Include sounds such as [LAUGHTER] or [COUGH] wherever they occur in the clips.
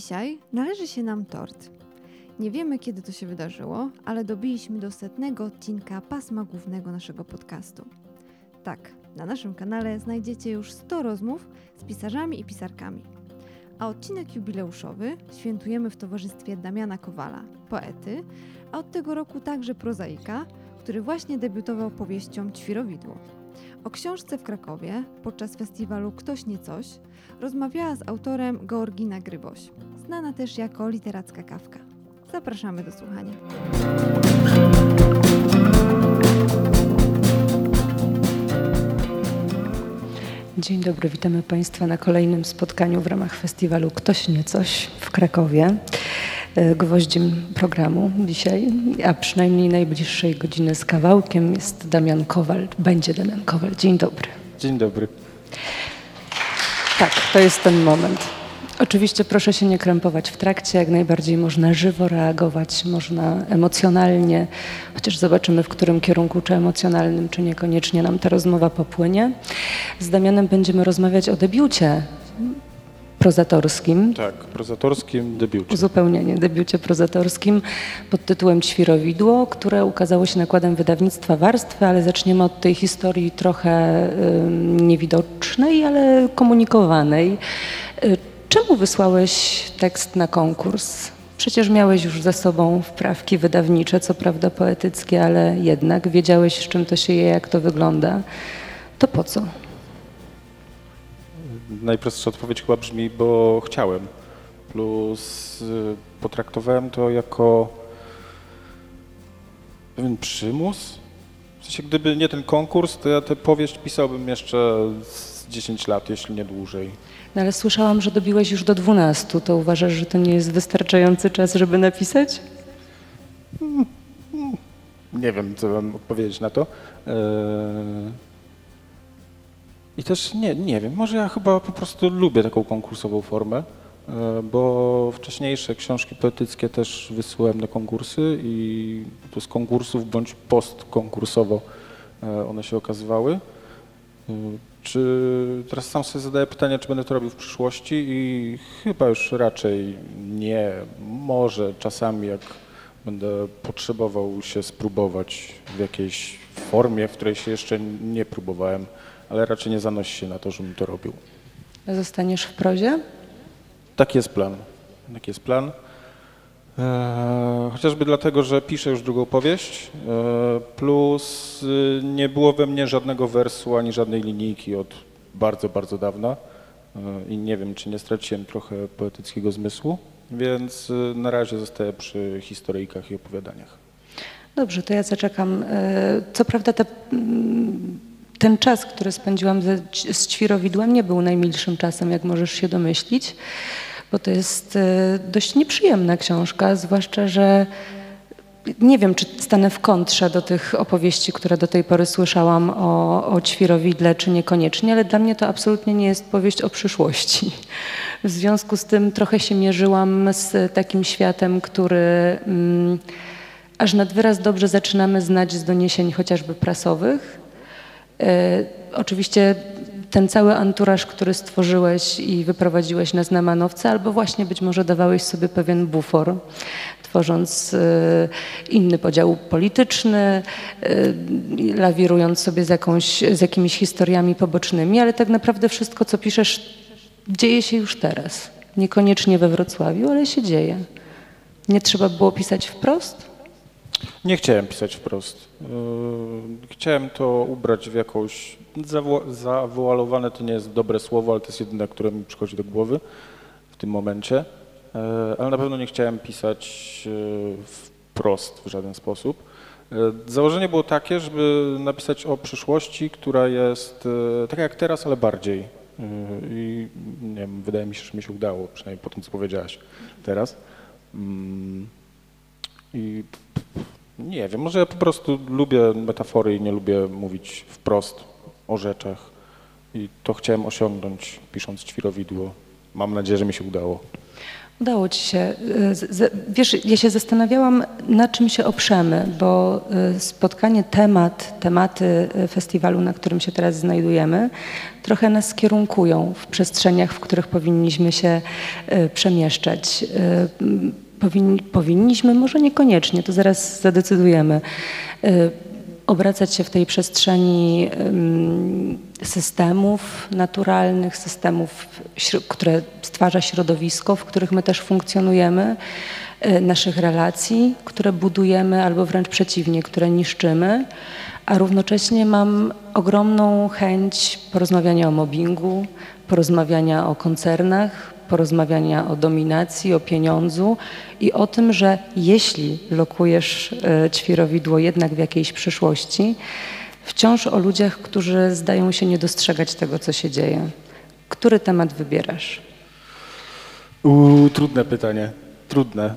Dzisiaj należy się nam tort. Nie wiemy, kiedy to się wydarzyło, ale dobiliśmy do setnego odcinka pasma głównego naszego podcastu. Tak, na naszym kanale znajdziecie już 100 rozmów z pisarzami i pisarkami. A odcinek jubileuszowy świętujemy w towarzystwie Damiana Kowala, poety, a od tego roku także prozaika, który właśnie debiutował powieścią Ćwirowidło. O książce w Krakowie podczas festiwalu Ktoś nie coś rozmawiała z autorem Georgina Gryboś, znana też jako literacka kawka. Zapraszamy do słuchania. Dzień dobry, witamy Państwa na kolejnym spotkaniu w ramach festiwalu Ktoś nie coś w Krakowie. E, Gwoździem programu dzisiaj, a przynajmniej najbliższej godziny z kawałkiem jest Damian Kowal. Będzie Damian Kowal. Dzień dobry. Dzień dobry. Tak, to jest ten moment. Oczywiście proszę się nie krępować w trakcie, jak najbardziej można żywo reagować, można emocjonalnie, chociaż zobaczymy w którym kierunku, czy emocjonalnym, czy niekoniecznie nam ta rozmowa popłynie. Z Damianem będziemy rozmawiać o debiucie prozatorskim. Tak, prozatorskim debiucie. Uzupełnienie, debiucie prozatorskim pod tytułem Ćwirowidło, które ukazało się nakładem wydawnictwa Warstwy, ale zaczniemy od tej historii trochę ym, niewidocznej, ale komunikowanej. Y, Czemu wysłałeś tekst na konkurs? Przecież miałeś już za sobą wprawki wydawnicze, co prawda poetyckie, ale jednak wiedziałeś, z czym to się je, jak to wygląda. To po co? Najprostsza odpowiedź chyba brzmi, bo chciałem. Plus y, potraktowałem to jako pewien przymus. W sensie, gdyby nie ten konkurs, to ja tę powieść pisałbym jeszcze z 10 lat, jeśli nie dłużej. No ale słyszałam, że dobiłeś już do 12. To uważasz, że to nie jest wystarczający czas, żeby napisać? Nie wiem, co mam odpowiedzieć na to. Eee, I też nie, nie wiem, może ja chyba po prostu lubię taką konkursową formę, e, bo wcześniejsze książki poetyckie też wysyłałem na konkursy i to z konkursów bądź postkonkursowo e, one się okazywały. E, Czy teraz sam sobie zadaję pytanie, czy będę to robił w przyszłości i chyba już raczej nie. Może czasami jak będę potrzebował się spróbować w jakiejś formie, w której się jeszcze nie próbowałem, ale raczej nie zanosi się na to, żebym to robił. Zostaniesz w prozie? Taki jest plan. Taki jest plan. Eee, chociażby dlatego, że piszę już drugą powieść, eee, plus y, nie było we mnie żadnego wersu ani żadnej linijki od bardzo, bardzo dawna eee, i nie wiem, czy nie straciłem trochę poetyckiego zmysłu, więc y, na razie zostaję przy historyjkach i opowiadaniach. Dobrze, to ja zaczekam. E, Co prawda te, mm, ten czas, który spędziłam ze, z ćwirowidłem nie był najmilszym czasem, jak możesz się domyślić, bo to jest e, dość nieprzyjemna książka, zwłaszcza, że nie wiem, czy stanę w kontrze do tych opowieści, które do tej pory słyszałam o, o ćwirowidle, czy niekoniecznie, ale dla mnie to absolutnie nie jest powieść o przyszłości. W związku z tym trochę się mierzyłam z takim światem, który mm, aż nad wyraz dobrze zaczynamy znać z doniesień chociażby prasowych. E, oczywiście ten cały anturaż, który stworzyłeś i wyprowadziłeś na Znamanowce, albo właśnie być może dawałeś sobie pewien bufor, tworząc e, inny podział polityczny, e, lawirując sobie z, jakąś, z jakimiś historiami pobocznymi, ale tak naprawdę wszystko, co piszesz, dzieje się już teraz. Niekoniecznie we Wrocławiu, ale się dzieje. Nie trzeba było pisać wprost? Nie chciałem pisać wprost. Yy, Chciałem to ubrać w jakąś, zawo- zawoalowane to nie jest dobre słowo, ale to jest jedyne, które mi przychodzi do głowy w tym momencie. Yy, Ale na pewno nie chciałem pisać yy, wprost w żaden sposób. Założenie było takie, żeby napisać o przyszłości, która jest taka jak teraz, ale bardziej. I nie wiem, wydaje mi się, że mi się udało, przynajmniej po tym, co powiedziałaś teraz. I nie wiem, może ja po prostu lubię metafory i nie lubię mówić wprost o rzeczach. I to chciałem osiągnąć, pisząc ćwirowidło. Mam nadzieję, że mi się udało. Udało ci się. Wiesz, ja się zastanawiałam, na czym się oprzemy, bo y, spotkanie, temat, tematy y, festiwalu, na którym się teraz znajdujemy, trochę nas kierunkują w przestrzeniach, w których powinniśmy się y, przemieszczać. Y, m, Powin, powinniśmy, może niekoniecznie, to zaraz zadecydujemy, y, obracać się w tej przestrzeni systemów naturalnych, systemów, które stwarza środowisko, w których my też funkcjonujemy, y, naszych relacji, które budujemy albo wręcz przeciwnie, które niszczymy, a równocześnie mam ogromną chęć porozmawiania o mobbingu, porozmawiania o koncernach, porozmawiania o dominacji, o pieniądzu i o tym, że jeśli lokujesz e, ćwirowidło jednak w jakiejś przyszłości, wciąż o ludziach, którzy zdają się nie dostrzegać tego, co się dzieje. Który temat wybierasz? Uuu, trudne pytanie. Trudne.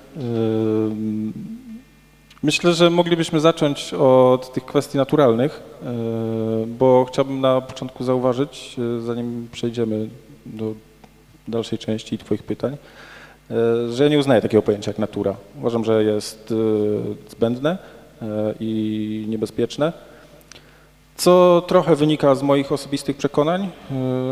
Myślę, że moglibyśmy zacząć od tych kwestii naturalnych, yy, bo chciałbym na początku zauważyć, yy, zanim przejdziemy do dalszej części Twoich pytań, yy, że nie uznaję takiego pojęcia jak natura. Uważam, że jest yy, zbędne yy, i niebezpieczne. Co trochę wynika z moich osobistych przekonań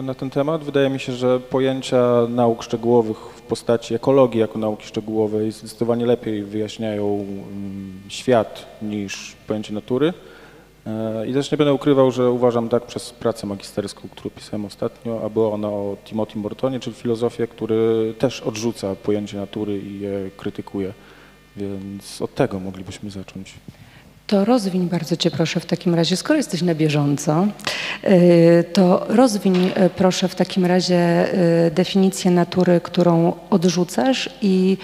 na ten temat. Wydaje mi się, że pojęcia nauk szczegółowych w postaci ekologii jako nauki szczegółowej zdecydowanie lepiej wyjaśniają mm, świat niż pojęcie natury. Y, I też nie będę ukrywał, że uważam tak przez pracę magisterską, którą pisałem ostatnio, a była ona o Timothy Mortonie, czyli filozofię, który też odrzuca pojęcie natury i je krytykuje. Więc od tego moglibyśmy zacząć. To rozwiń bardzo Cię proszę w takim razie, skoro jesteś na bieżąco, y, to rozwiń y, proszę w takim razie definicję natury, którą odrzucasz i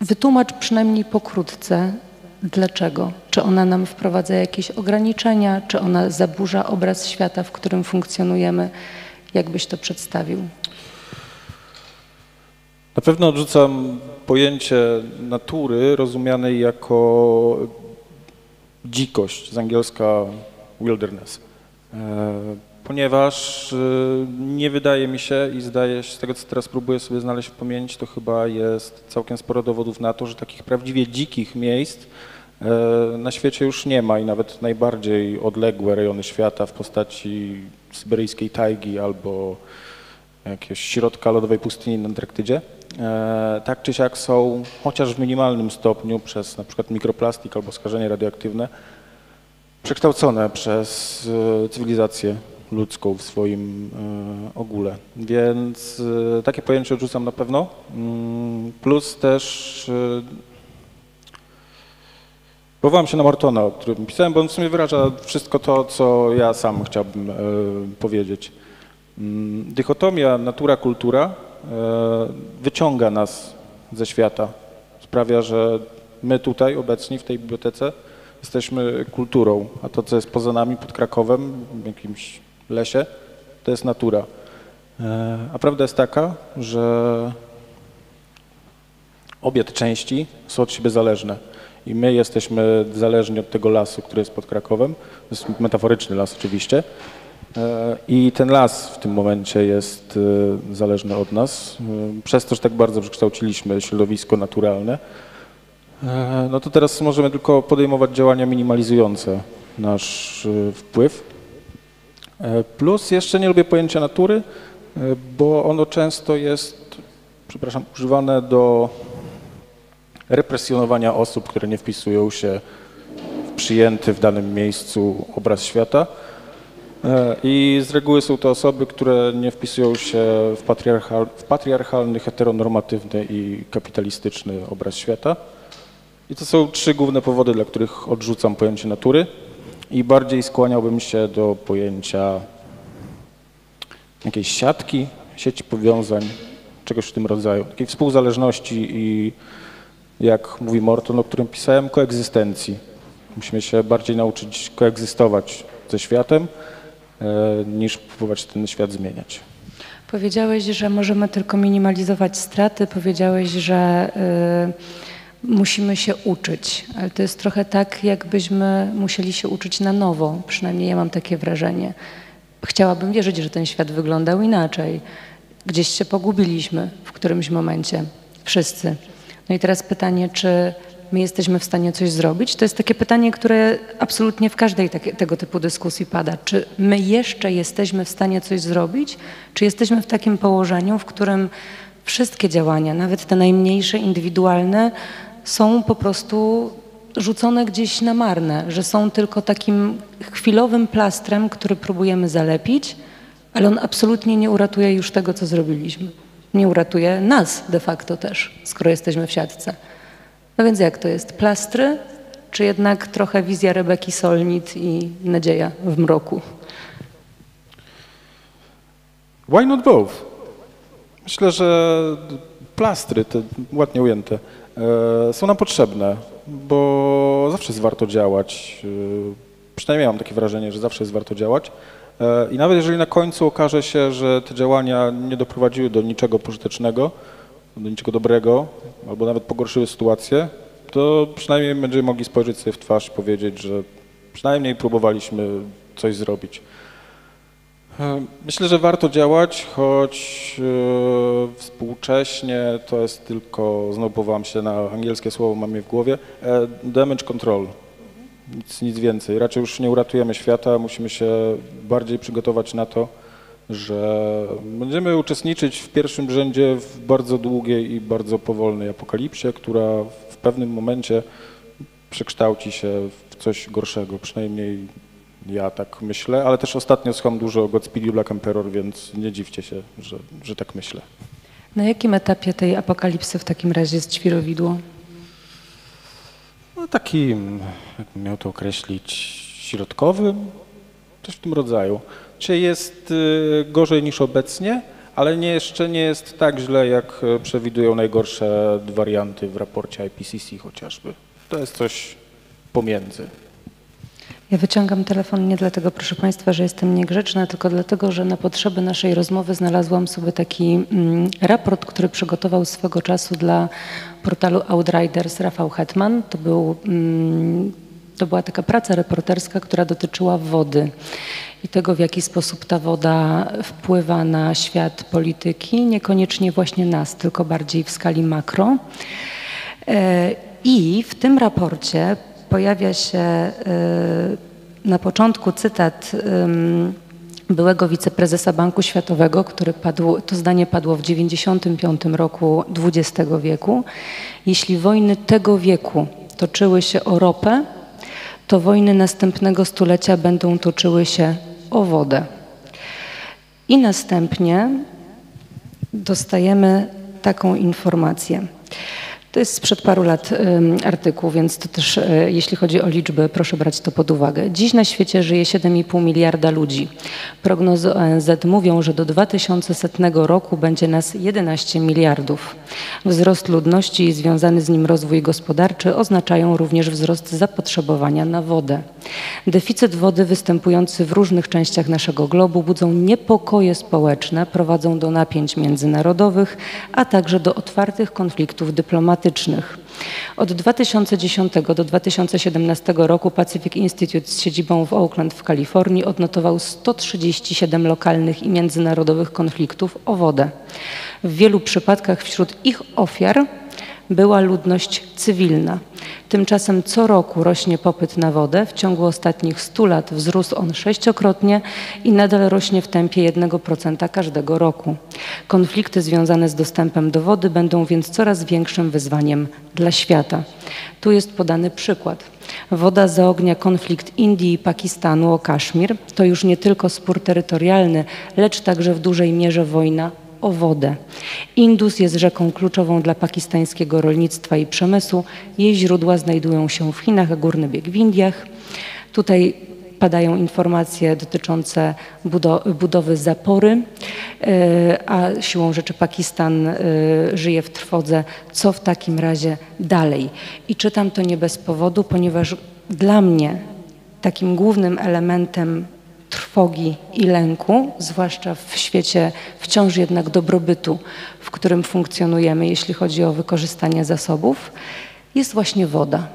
wytłumacz przynajmniej pokrótce, dlaczego. Czy ona nam wprowadza jakieś ograniczenia, czy ona zaburza obraz świata, w którym funkcjonujemy? Jak byś to przedstawił? Na pewno odrzucam pojęcie natury rozumianej jako dzikość, z angielska wilderness. Ponieważ e, nie wydaje mi się i zdaje się, z tego co teraz próbuję sobie znaleźć w pamięci, to chyba jest całkiem sporo dowodów na to, że takich prawdziwie dzikich miejsc e, na świecie już nie ma i nawet najbardziej odległe rejony świata w postaci syberyjskiej tajgi albo jakiegoś środka lodowej pustyni na Antarktydzie, e, tak czy siak są chociaż w minimalnym stopniu przez na przykład mikroplastik albo skażenie radioaktywne przekształcone przez cywilizację ludzką w swoim e, ogóle. Więc e, takie pojęcie odrzucam na pewno. Mm, Plus też e, powołam się na Mortona, o którym pisałem, bo on w sumie wyraża wszystko to, co ja sam chciałbym powiedzieć. Mm, Dychotomia natura-kultura wyciąga nas ze świata. Sprawia, że my tutaj obecni w tej bibliotece jesteśmy kulturą, a to, co jest poza nami, pod Krakowem, jakimś lesie, to jest natura. E, A prawda jest taka, że obie te części są od siebie zależne. I my jesteśmy zależni od tego lasu, który jest pod Krakowem. To jest metaforyczny las oczywiście. E, I ten las w tym momencie jest e, zależny od nas. Przez to, że tak bardzo przekształciliśmy środowisko naturalne, no to teraz możemy tylko podejmować działania minimalizujące nasz wpływ. E, Plus jeszcze nie lubię pojęcia natury, e, bo ono często jest, przepraszam, używane do represjonowania osób, które nie wpisują się w przyjęty w danym miejscu obraz świata. E, I z reguły są to osoby, które nie wpisują się w, patriarchal, w patriarchalny, heteronormatywny i kapitalistyczny obraz świata. I to są trzy główne powody, dla których odrzucam pojęcie natury i bardziej skłaniałbym się do pojęcia jakiejś siatki, sieci powiązań, czegoś w tym rodzaju, takiej współzależności i jak mówi Morton, o którym pisałem, koegzystencji. Musimy się bardziej nauczyć koegzystować ze światem, e, niż próbować ten świat zmieniać. Powiedziałeś, że możemy tylko minimalizować straty, powiedziałeś, że y, musimy się uczyć, ale to jest trochę tak, jakbyśmy musieli się uczyć na nowo, przynajmniej ja mam takie wrażenie. Chciałabym wierzyć, że ten świat wyglądał inaczej. Gdzieś się pogubiliśmy w którymś momencie, wszyscy. No i teraz pytanie, czy my jesteśmy w stanie coś zrobić? To jest takie pytanie, które absolutnie w każdej takie, tego typu dyskusji pada. Czy my jeszcze jesteśmy w stanie coś zrobić? Czy jesteśmy w takim położeniu, w którym wszystkie działania, nawet te najmniejsze, indywidualne, są po prostu rzucone gdzieś na marne, że są tylko takim chwilowym plastrem, który próbujemy zalepić, ale on absolutnie nie uratuje już tego, co zrobiliśmy. Nie uratuje nas de facto też, skoro jesteśmy w siatce. No więc jak to jest? Plastry, czy jednak trochę wizja Rebeki Solnit i nadzieja w mroku? Why not both? Myślę, że plastry, te ładnie ujęte, są nam potrzebne, bo zawsze jest warto działać. E, przynajmniej mam takie wrażenie, że zawsze jest warto działać. E, I nawet jeżeli na końcu okaże się, że te działania nie doprowadziły do niczego pożytecznego, do niczego dobrego, albo nawet pogorszyły sytuację, to przynajmniej będziemy mogli spojrzeć sobie w twarz i powiedzieć, że przynajmniej próbowaliśmy coś zrobić. E, Myślę, że warto działać, choć e, współcześnie to jest tylko, znowu powołam się na angielskie słowo, mam je w głowie, e, damage control. Nic, nic więcej. Raczej już nie uratujemy świata, musimy się bardziej przygotować na to, że będziemy uczestniczyć w pierwszym rzędzie w bardzo długiej i bardzo powolnej apokalipsie, która w pewnym momencie przekształci się w coś gorszego. Przynajmniej ja tak myślę, ale też ostatnio słucham dużo o Godspeed Black Emperor, więc nie dziwcie się, że, że tak myślę. Na jakim etapie tej apokalipsy w takim razie jest ćwirowidło? No takim, jakbym miał to określić, środkowym, coś w tym rodzaju. Czy jest y, gorzej niż obecnie, ale nie, jeszcze nie jest tak źle, jak y, przewidują najgorsze warianty w raporcie IPCC chociażby. To jest coś pomiędzy. Ja wyciągam telefon nie dlatego, proszę Państwa, że jestem niegrzeczna, tylko dlatego, że na potrzeby naszej rozmowy znalazłam sobie taki mm, raport, który przygotował swego czasu dla portalu Outriders Rafał Hetman. To, był, mm, to była taka praca reporterska, która dotyczyła wody i tego, w jaki sposób ta woda wpływa na świat polityki, niekoniecznie właśnie nas, tylko bardziej w skali makro. E, I w tym raporcie pojawia się e, na początku cytat byłego wiceprezesa Banku Światowego, który padł, to zdanie padło w 1995 roku XX wieku. Jeśli wojny tego wieku toczyły się o ropę, to wojny następnego stulecia będą toczyły się o wodę. I następnie dostajemy taką informację. To jest sprzed paru lat artykuł, więc to też, y, jeśli chodzi o liczby, proszę brać to pod uwagę. Dziś na świecie żyje 7,5 miliarda ludzi. Prognozy ONZ mówią, że do 2100 roku będzie nas 11 miliardów. Wzrost ludności i związany z nim rozwój gospodarczy oznaczają również wzrost zapotrzebowania na wodę. Deficyt wody występujący w różnych częściach naszego globu budzą niepokoje społeczne, prowadzą do napięć międzynarodowych, a także do otwartych konfliktów dyplomatycznych. Od 2010 do 2017 roku Pacific Institute z siedzibą w Oakland w Kalifornii odnotował 137 lokalnych i międzynarodowych konfliktów o wodę. W wielu przypadkach wśród ich ofiar była ludność cywilna. Tymczasem co roku rośnie popyt na wodę. W ciągu ostatnich 100 lat wzrósł on sześciokrotnie i nadal rośnie w tempie 1% każdego roku. Konflikty związane z dostępem do wody będą więc coraz większym wyzwaniem dla świata. Tu jest podany przykład. Woda zaognia konflikt Indii i Pakistanu o Kaszmir. To już nie tylko spór terytorialny, lecz także w dużej mierze wojna o wodę. Indus jest rzeką kluczową dla pakistańskiego rolnictwa i przemysłu. Jej źródła znajdują się w Chinach, a górny bieg w Indiach. Tutaj padają informacje dotyczące budowy zapory, e, a siłą rzeczy Pakistan e, żyje w trwodze. Co w takim razie dalej? I czytam to nie bez powodu, ponieważ dla mnie takim głównym elementem trwogi i lęku, zwłaszcza w świecie wciąż jednak dobrobytu, w którym funkcjonujemy, jeśli chodzi o wykorzystanie zasobów, jest właśnie woda.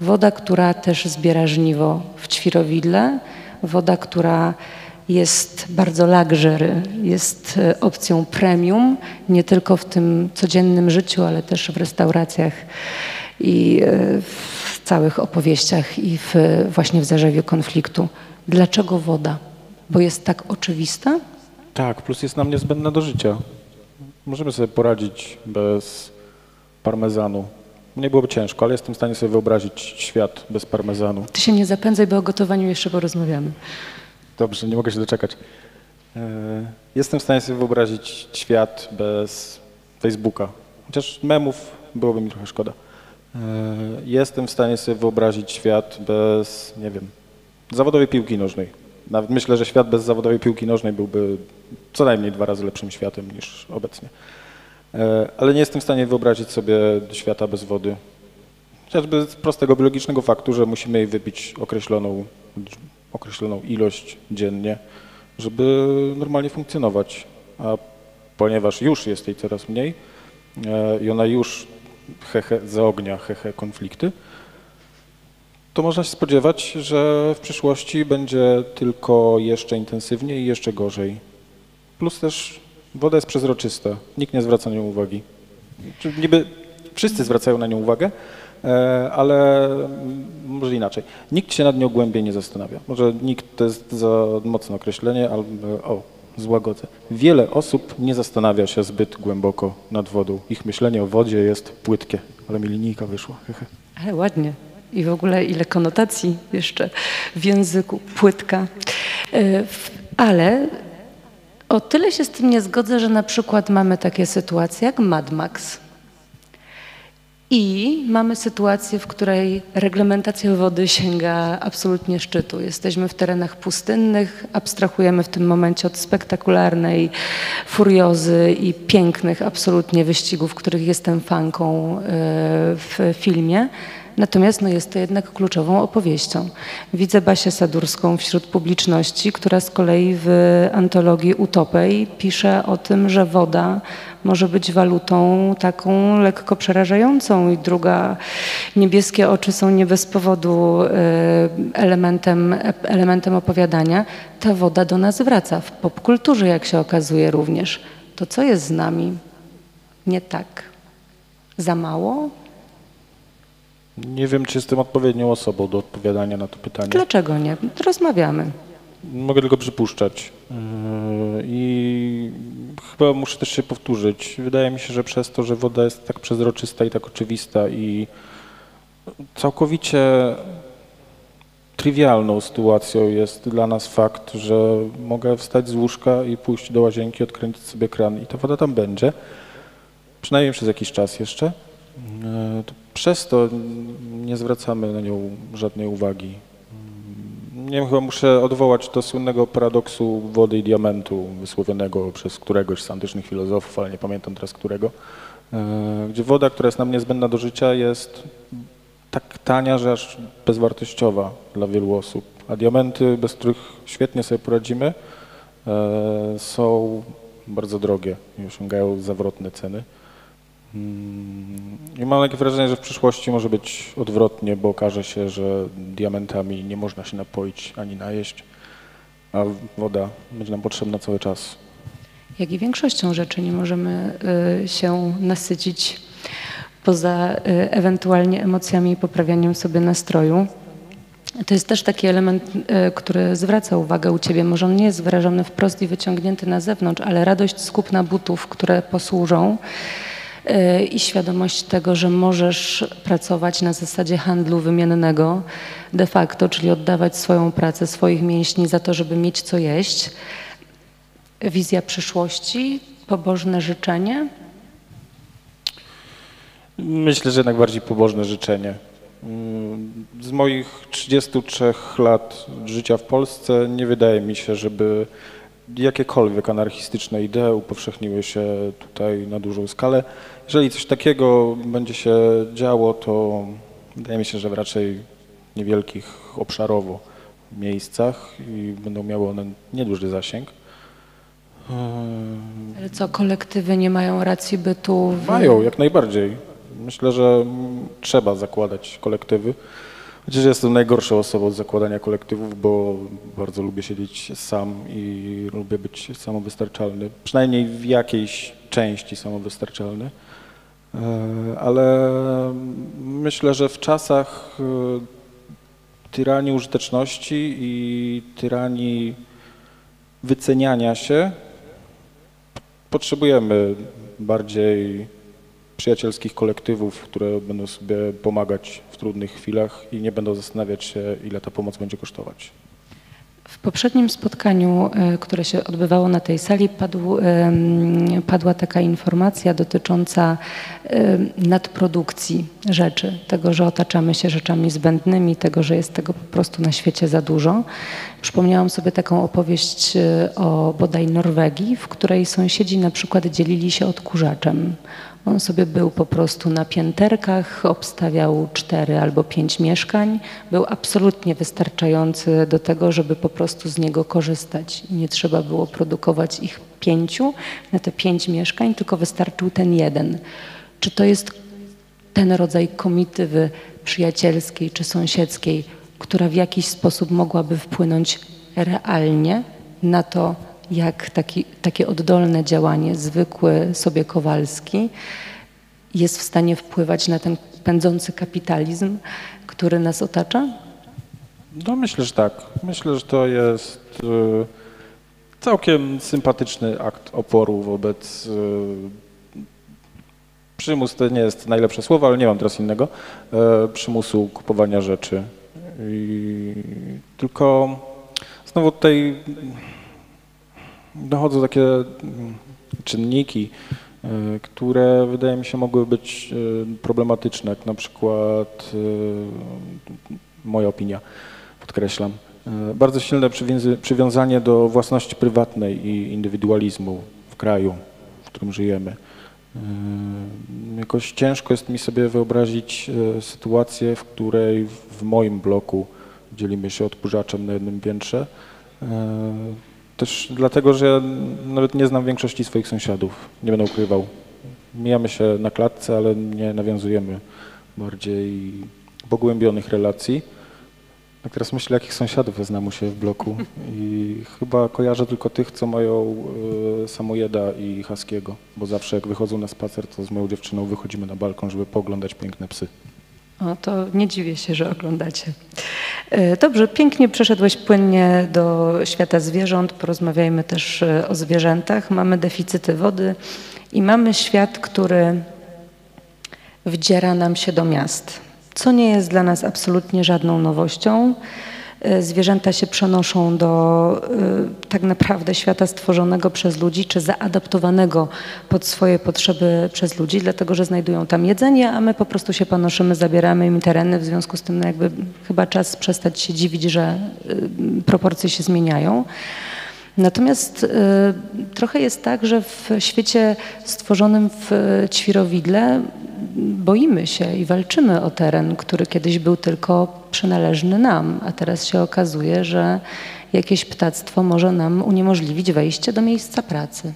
Woda, która też zbiera żniwo w ćwirowidle, woda, która jest bardzo luxury, jest e, opcją premium, nie tylko w tym codziennym życiu, ale też w restauracjach i e, w całych opowieściach i w, właśnie w zarzewie konfliktu. Dlaczego woda? Bo jest tak oczywista? Tak, plus jest nam niezbędna do życia. Możemy sobie poradzić bez parmezanu. Nie byłoby ciężko, ale jestem w stanie sobie wyobrazić świat bez parmezanu. Ty się nie zapędzaj, bo o gotowaniu jeszcze porozmawiamy. Dobrze, nie mogę się doczekać. E, Jestem w stanie sobie wyobrazić świat bez Facebooka. Chociaż memów byłoby mi trochę szkoda. E, Jestem w stanie sobie wyobrazić świat bez, nie wiem, zawodowej piłki nożnej. Nawet myślę, że świat bez zawodowej piłki nożnej byłby co najmniej dwa razy lepszym światem niż obecnie. E, Ale nie jestem w stanie wyobrazić sobie świata bez wody. Chociażby z prostego biologicznego faktu, że musimy jej wypić określoną, określoną ilość dziennie, żeby normalnie funkcjonować. A ponieważ już jest jej coraz mniej e, i ona już hehe, zaognia hehe konflikty, to można się spodziewać, że w przyszłości będzie tylko jeszcze intensywniej i jeszcze gorzej. Plus też woda jest przezroczysta, nikt nie zwraca na nią uwagi. Czy Niby wszyscy zwracają na nią uwagę, e, ale może inaczej. Nikt się nad nią głębiej nie zastanawia. Może nikt to jest za mocne określenie, ale o, złagodzę. Wiele osób nie zastanawia się zbyt głęboko nad wodą. Ich myślenie o wodzie jest płytkie, ale mi linijka wyszła. Ale ładnie. I w ogóle ile konotacji jeszcze w języku, płytka. E, Ale o tyle się z tym nie zgodzę, że na przykład mamy takie sytuacje jak Mad Max. I mamy sytuację, w której reglementacja wody sięga absolutnie szczytu. Jesteśmy w terenach pustynnych, abstrahujemy w tym momencie od spektakularnej furiozy i pięknych absolutnie wyścigów, których jestem fanką e, w filmie. Natomiast no, jest to jednak kluczową opowieścią. Widzę Basię Sadurską wśród publiczności, która z kolei w antologii Utopej pisze o tym, że woda może być walutą taką lekko przerażającą i druga, niebieskie oczy są nie bez powodu e, elementem, elementem opowiadania. Ta woda do nas wraca, w popkulturze jak się okazuje również. To co jest z nami? Nie tak. Za mało? Nie wiem, czy jestem odpowiednią osobą do odpowiadania na to pytanie. Dlaczego nie? Rozmawiamy. Mogę tylko przypuszczać. Yy, I chyba muszę też się powtórzyć. Wydaje mi się, że przez to, że woda jest tak przezroczysta i tak oczywista i całkowicie trywialną sytuacją jest dla nas fakt, że mogę wstać z łóżka i pójść do łazienki, odkręcić sobie kran i ta woda tam będzie. Przynajmniej przez jakiś czas jeszcze. Yy, to Przez to nie zwracamy na nią żadnej uwagi. Nie wiem, chyba muszę odwołać do słynnego paradoksu wody i diamentu, wysłowionego przez któregoś z antycznych filozofów, ale nie pamiętam teraz którego, e, gdzie woda, która jest nam niezbędna do życia, jest tak tania, że aż bezwartościowa dla wielu osób. A diamenty, bez których świetnie sobie poradzimy, e, są bardzo drogie i osiągają zawrotne ceny. Mm, I mam takie wrażenie, że w przyszłości może być odwrotnie, bo okaże się, że diamentami nie można się napoić ani najeść, a woda będzie nam potrzebna cały czas. Jak i większością rzeczy nie możemy y, się nasycić poza y, ewentualnie emocjami i poprawianiem sobie nastroju. To jest też taki element, y, który zwraca uwagę u Ciebie. Może on nie jest wyrażony wprost i wyciągnięty na zewnątrz, ale radość z kupna butów, które posłużą i świadomość tego, że możesz pracować na zasadzie handlu wymiennego de facto, czyli oddawać swoją pracę, swoich mięśni za to, żeby mieć co jeść. Wizja przyszłości, pobożne życzenie. Myślę, że jednak bardziej pobożne życzenie. Z moich 33 lat życia w Polsce nie wydaje mi się, żeby jakiekolwiek anarchistyczne idee upowszechniły się tutaj na dużą skalę. Jeżeli coś takiego będzie się działo, to wydaje mi się, że w raczej niewielkich obszarowo miejscach i będą miały one nieduży zasięg. Eee, Ale co, kolektywy nie mają racji bytu? W... Mają, jak najbardziej. Myślę, że trzeba zakładać kolektywy, Chociaż jestem najgorszą osobą z zakładania kolektywów, bo bardzo lubię siedzieć sam i lubię być samowystarczalny. Przynajmniej w jakiejś części samowystarczalny. E, Ale myślę, że w czasach e, tyranii użyteczności i tyranii wyceniania się potrzebujemy bardziej przyjacielskich kolektywów, które będą sobie pomagać w trudnych chwilach i nie będą zastanawiać się, ile ta pomoc będzie kosztować. W poprzednim spotkaniu, e, które się odbywało na tej sali, padł, padła taka informacja dotycząca nadprodukcji rzeczy, tego, że otaczamy się rzeczami zbędnymi, tego, że jest tego po prostu na świecie za dużo. Przypomniałam sobie taką opowieść e, o bodaj Norwegii, w której sąsiedzi na przykład dzielili się odkurzaczem. On sobie był po prostu na pięterkach, obstawiał cztery albo pięć mieszkań. Był absolutnie wystarczający do tego, żeby po prostu z niego korzystać. Nie trzeba było produkować ich pięciu na te pięć mieszkań, tylko wystarczył ten jeden. Czy to jest ten rodzaj komitywy przyjacielskiej czy sąsiedzkiej, która w jakiś sposób mogłaby wpłynąć realnie na to, jak taki, takie oddolne działanie, zwykły sobie Kowalski, jest w stanie wpływać na ten pędzący kapitalizm, który nas otacza? No myślę, że tak. Myślę, że to jest e, całkiem sympatyczny akt oporu wobec e, przymus to nie jest najlepsze słowo, ale nie mam teraz innego, e, przymusu kupowania rzeczy. I tylko znowu tutaj dochodzą takie mm, czynniki, e, które wydaje mi się mogły być e, problematyczne, jak na przykład e, moja opinia, podkreślam. Bardzo silne przywiązanie do własności prywatnej i indywidualizmu w kraju, w którym żyjemy. Jakoś ciężko jest mi sobie wyobrazić sytuację, w której w moim bloku dzielimy się odkurzaczem na jednym piętrze. Też dlatego, że ja nawet nie znam większości swoich sąsiadów, nie będę ukrywał. Mijamy się na klatce, ale nie nawiązujemy bardziej pogłębionych relacji. Teraz myślę, jakich sąsiadów ja znam u siebie w bloku i chyba kojarzę tylko tych, co mają y, samojeda i haskiego, bo zawsze jak wychodzą na spacer, to z moją dziewczyną wychodzimy na balkon, żeby pooglądać piękne psy. O, to nie dziwię się, że oglądacie. E, Dobrze, pięknie przeszedłeś płynnie do świata zwierząt. Porozmawiajmy też e, o zwierzętach. Mamy deficyty wody i mamy świat, który wdziera nam się do miast, co nie jest dla nas absolutnie żadną nowością. E, Zwierzęta się przenoszą do e, tak naprawdę świata stworzonego przez ludzi, czy zaadaptowanego pod swoje potrzeby przez ludzi, dlatego że znajdują tam jedzenie, a my po prostu się panoszymy, zabieramy im tereny, w związku z tym no jakby chyba czas przestać się dziwić, że y, proporcje się zmieniają. Natomiast trochę jest tak, że w świecie stworzonym w Ćwirowidle boimy się i walczymy o teren, który kiedyś był tylko przynależny nam, a teraz się okazuje, że jakieś ptactwo może nam uniemożliwić wejście do miejsca pracy.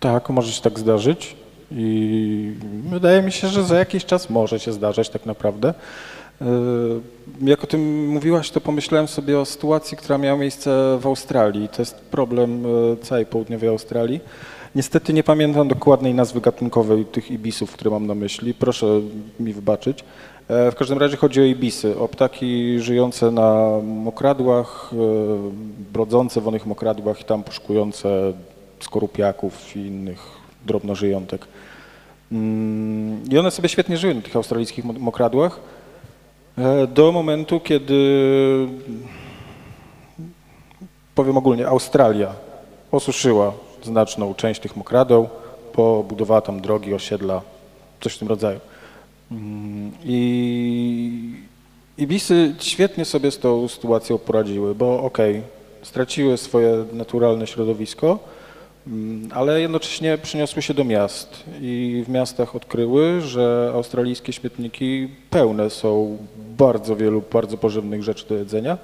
Tak, może się tak zdarzyć i wydaje mi się, że za jakiś czas może się zdarzać tak naprawdę. Yy, Jak o tym mówiłaś, to pomyślałem sobie o sytuacji, która miała miejsce w Australii. To jest problem yy, całej południowej Australii. Niestety nie pamiętam dokładnej nazwy gatunkowej tych ibisów, które mam na myśli. Proszę mi wybaczyć. E, W każdym razie chodzi o ibisy, o ptaki żyjące na mokradłach, e, brodzące w onych mokradłach i tam poszukujące skorupiaków i innych drobnożyjątek. Mm, I one sobie świetnie żyły na tych australijskich mo- mokradłach e, do momentu, kiedy powiem ogólnie, Australia osuszyła znaczną część tych mokradeł, pobudowała tam drogi, osiedla, coś w tym rodzaju. Mm, I ibisy świetnie sobie z tą sytuacją poradziły, bo okej, straciły swoje naturalne środowisko, mm, ale jednocześnie przeniosły się do miast i w miastach odkryły, że australijskie śmietniki pełne są bardzo wielu bardzo pożywnych rzeczy do jedzenia,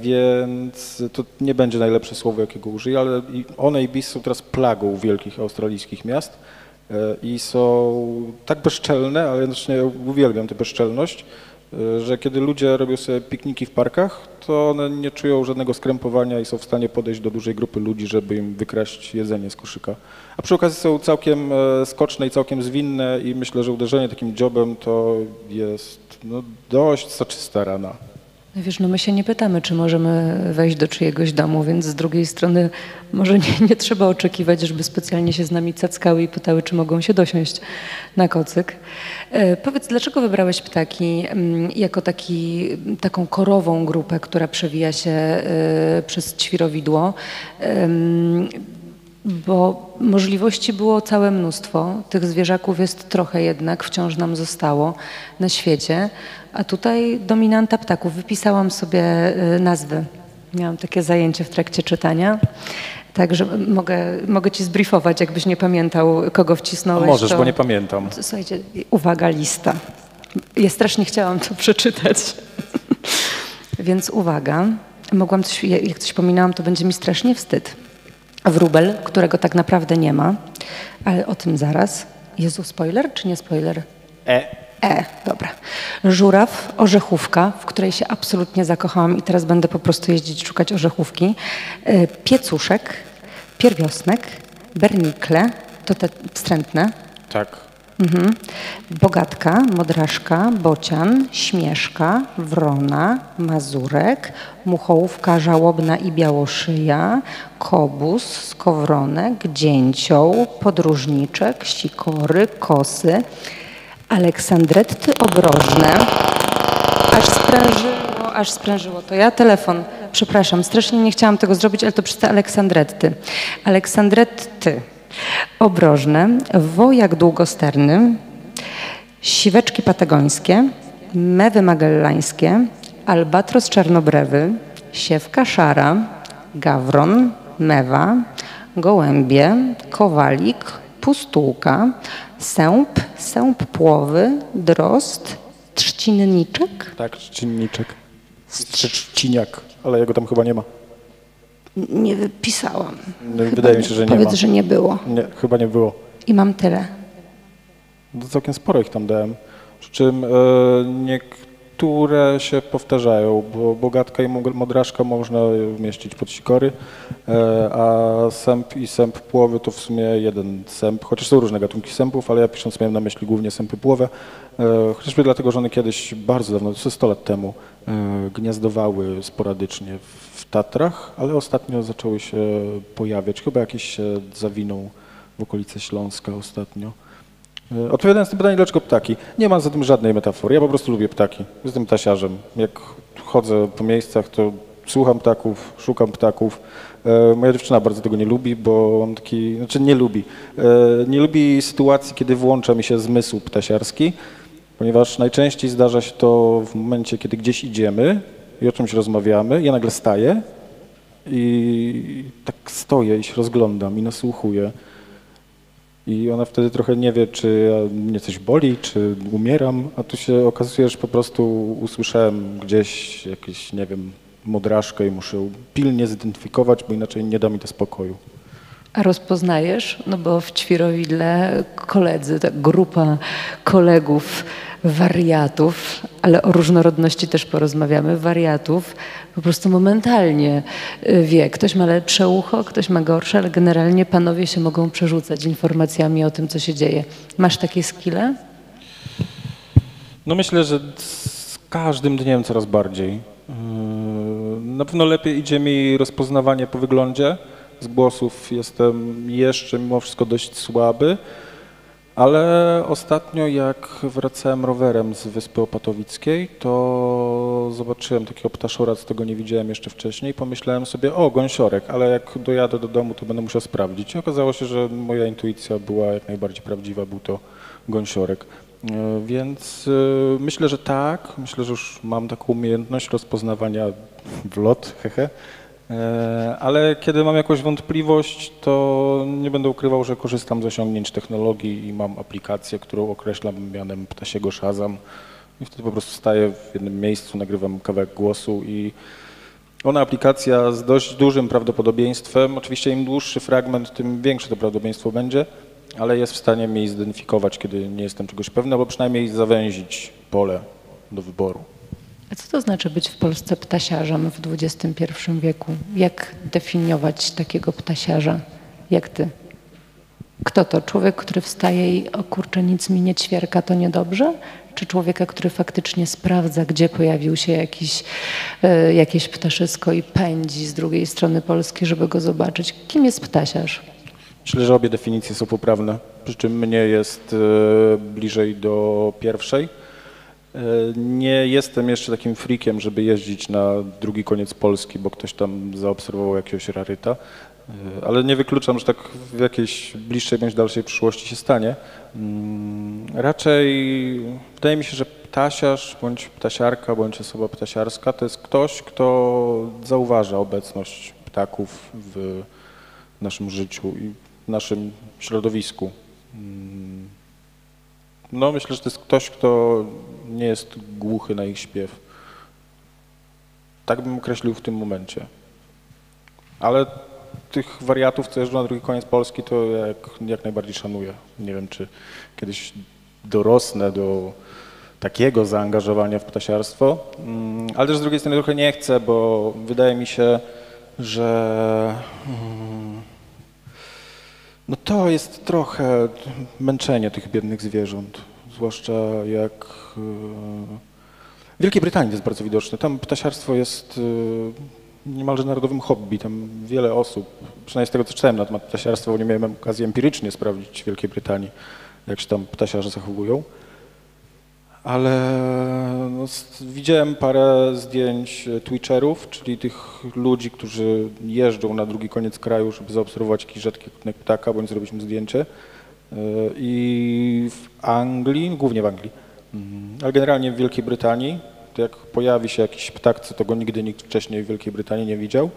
więc to nie będzie najlepsze słowo, jakiego użyję, ale one i bis są teraz plagą wielkich australijskich miast e, i są tak bezczelne, ale jednocześnie uwielbiam tę bezczelność, Y, Że kiedy ludzie robią sobie pikniki w parkach, to one nie czują żadnego skrępowania i są w stanie podejść do dużej grupy ludzi, żeby im wykraść jedzenie z koszyka. A przy okazji są całkiem e, skoczne i całkiem zwinne i myślę, że uderzenie takim dziobem to jest no, dość soczysta rana. No Wiesz, no my się nie pytamy, czy możemy wejść do czyjegoś domu, więc z drugiej strony może nie, nie trzeba oczekiwać, żeby specjalnie się z nami cackały i pytały, czy mogą się dosiąść na kocyk. E, powiedz, dlaczego wybrałeś ptaki mm, jako taki, taką korową grupę, która przewija się e, przez ćwirowidło? Em, bo możliwości było całe mnóstwo. Tych zwierzaków jest trochę jednak, wciąż nam zostało na świecie. A tutaj dominanta ptaków. Wypisałam sobie y, nazwy. Miałam takie zajęcie w trakcie czytania. Także mogę, mogę ci zbriefować, jakbyś nie pamiętał, kogo wcisnąłeś. Możesz, to... bo nie pamiętam. Słuchajcie, uwaga, lista. Ja strasznie chciałam to [LAUGHS] przeczytać. Więc uwaga. Mogłam coś, jak coś pominęłam, to będzie mi strasznie wstyd. Wróbel, którego tak naprawdę nie ma, ale o tym zaraz. Jezu, spoiler czy nie spoiler? E. E, dobra. Żuraw, orzechówka, w której się absolutnie zakochałam i teraz będę po prostu jeździć szukać orzechówki. E, Piecuszek, pierwiosnek, bernikle, to te wstrętne. Tak. Mhm. Bogatka, modraszka, bocian, śmieszka, wrona, mazurek, muchołówka żałobna i białoszyja, kobus, skowronek, dzięcioł, podróżniczek, sikory, kosy, aleksandretty obrożne. Aż sprężyło, aż sprężyło. To ja telefon. Przepraszam, strasznie nie chciałam tego zrobić, ale to przez te aleksandretty. Aleksandretty obrożne, wojak długosterny, siweczki patagońskie, mewy magellańskie, albatros czarnobrewy, siewka szara, gawron, mewa, gołębie, kowalik, pustułka, sęp, sęp płowy, drozd, trzcinniczek, Tak, czynniczek. Trzciniak, ale jego tam chyba nie ma. nie wypisałam. Wydaje mi się, że nie Powiedz, ma. że nie było. Nie, chyba nie było. I mam tyle. No całkiem sporo ich tam dałem. Przy czym e, niektóre się powtarzają, bo bogatka i Mo- modraszka można umieścić pod sikory, e, a sęp i sęp płowy to w sumie jeden sęp, chociaż są różne gatunki sępów, ale ja pisząc miałem na myśli głównie sępy płowe, e, chociażby dlatego, że one kiedyś bardzo dawno, to 100 lat temu, e, gniazdowały sporadycznie w Tatrach, ale ostatnio zaczęły się pojawiać, chyba jakieś się zawiną w okolice Śląska ostatnio. E, Odpowiadając na pytanie, dlaczego ptaki, nie mam za tym żadnej metafory. Ja po prostu lubię ptaki. Jestem ptasiarzem. Jak chodzę po miejscach, to słucham ptaków, szukam ptaków. E, Moja dziewczyna bardzo tego nie lubi, bo mam taki, znaczy nie lubi. E, Nie lubi sytuacji, kiedy włącza mi się zmysł ptasiarski, ponieważ najczęściej zdarza się to w momencie, kiedy gdzieś idziemy i o czymś rozmawiamy. Ja nagle staję i tak stoję i się rozglądam i nasłuchuję. I ona wtedy trochę nie wie, czy mnie coś boli, czy umieram, a tu się okazuje, że po prostu usłyszałem gdzieś jakieś, nie wiem, modraszkę i muszę pilnie zidentyfikować, bo inaczej nie da mi to spokoju. A rozpoznajesz? No bo w Ćwirowidle koledzy, ta grupa kolegów, wariatów, ale o różnorodności też porozmawiamy, wariatów, po prostu momentalnie y, wie. Ktoś ma lepsze ucho, ktoś ma gorsze, ale generalnie panowie się mogą przerzucać informacjami o tym, co się dzieje. Masz takie skille? No myślę, że z każdym dniem coraz bardziej. Yy, Na pewno lepiej idzie mi rozpoznawanie po wyglądzie. Z głosów jestem jeszcze mimo wszystko dość słaby, ale ostatnio jak wracałem rowerem z Wyspy Opatowickiej, to zobaczyłem takiego ptaszora, co tego nie widziałem jeszcze wcześniej. Pomyślałem sobie, o, gąsiorek, ale jak dojadę do domu, to będę musiał sprawdzić. I okazało się, że moja intuicja była jak najbardziej prawdziwa, był to gąsiorek. E, Więc e, myślę, że tak. Myślę, że już mam taką umiejętność rozpoznawania w lot, hehe. E, Ale kiedy mam jakąś wątpliwość, to nie będę ukrywał, że korzystam z osiągnięć technologii i mam aplikację, którą określam mianem ptasiego Shazam. I wtedy po prostu staję w jednym miejscu, nagrywam kawałek głosu i ona aplikacja z dość dużym prawdopodobieństwem, oczywiście im dłuższy fragment, tym większe to prawdopodobieństwo będzie, ale jest w stanie mi zidentyfikować, kiedy nie jestem czegoś pewny, albo przynajmniej zawęzić pole do wyboru. A co to znaczy być w Polsce ptasiarzem w XXI wieku? Jak definiować takiego ptasiarza jak ty? Kto to? Człowiek, który wstaje i o kurczę, nic mi nie ćwierka, to niedobrze? Czy człowieka, który faktycznie sprawdza, gdzie pojawił się jakiś, e, jakieś ptaszysko i pędzi z drugiej strony Polski, żeby go zobaczyć? Kim jest ptasiarz? Myślę, że obie definicje są poprawne, przy czym mnie jest e, bliżej do pierwszej. E, Nie jestem jeszcze takim freakiem, żeby jeździć na drugi koniec Polski, bo ktoś tam zaobserwował jakiegoś raryta, E, ale nie wykluczam, że tak w jakiejś bliższej bądź dalszej przyszłości się stanie. Mm, Raczej wydaje mi się, że ptasiarz bądź ptasiarka bądź osoba ptasiarska to jest ktoś, kto zauważa obecność ptaków w naszym życiu i w naszym środowisku. Mm, No myślę, że to jest ktoś, kto nie jest głuchy na ich śpiew. Tak bym określił w tym momencie. Ale tych wariatów, co jeżdżą na drugi koniec Polski, to jak, jak najbardziej szanuję. Nie wiem, czy kiedyś dorosnę do takiego zaangażowania w ptasiarstwo, Mm, ale też z drugiej strony trochę nie chcę, bo wydaje mi się, że mm, no to jest trochę męczenie tych biednych zwierząt, zwłaszcza jak e, w Wielkiej Brytanii to jest bardzo widoczne. Tam ptasiarstwo jest e, niemalże narodowym hobby. Tam wiele osób, przynajmniej z tego co czytałem na temat ptasiarstwa, bo nie miałem okazji empirycznie sprawdzić w Wielkiej Brytanii, jak się tam ptasiarze zachowują. Ale no, widziałem parę zdjęć e, Twitcherów, czyli tych ludzi, którzy jeżdżą na drugi koniec kraju, żeby zaobserwować jakiś rzadki gatunek ptaka, bądź zrobić mu zdjęcie. E, I w Anglii, głównie w Anglii, mm, ale generalnie w Wielkiej Brytanii, to jak pojawi się jakiś ptak, co tego nigdy nikt wcześniej w Wielkiej Brytanii nie widział,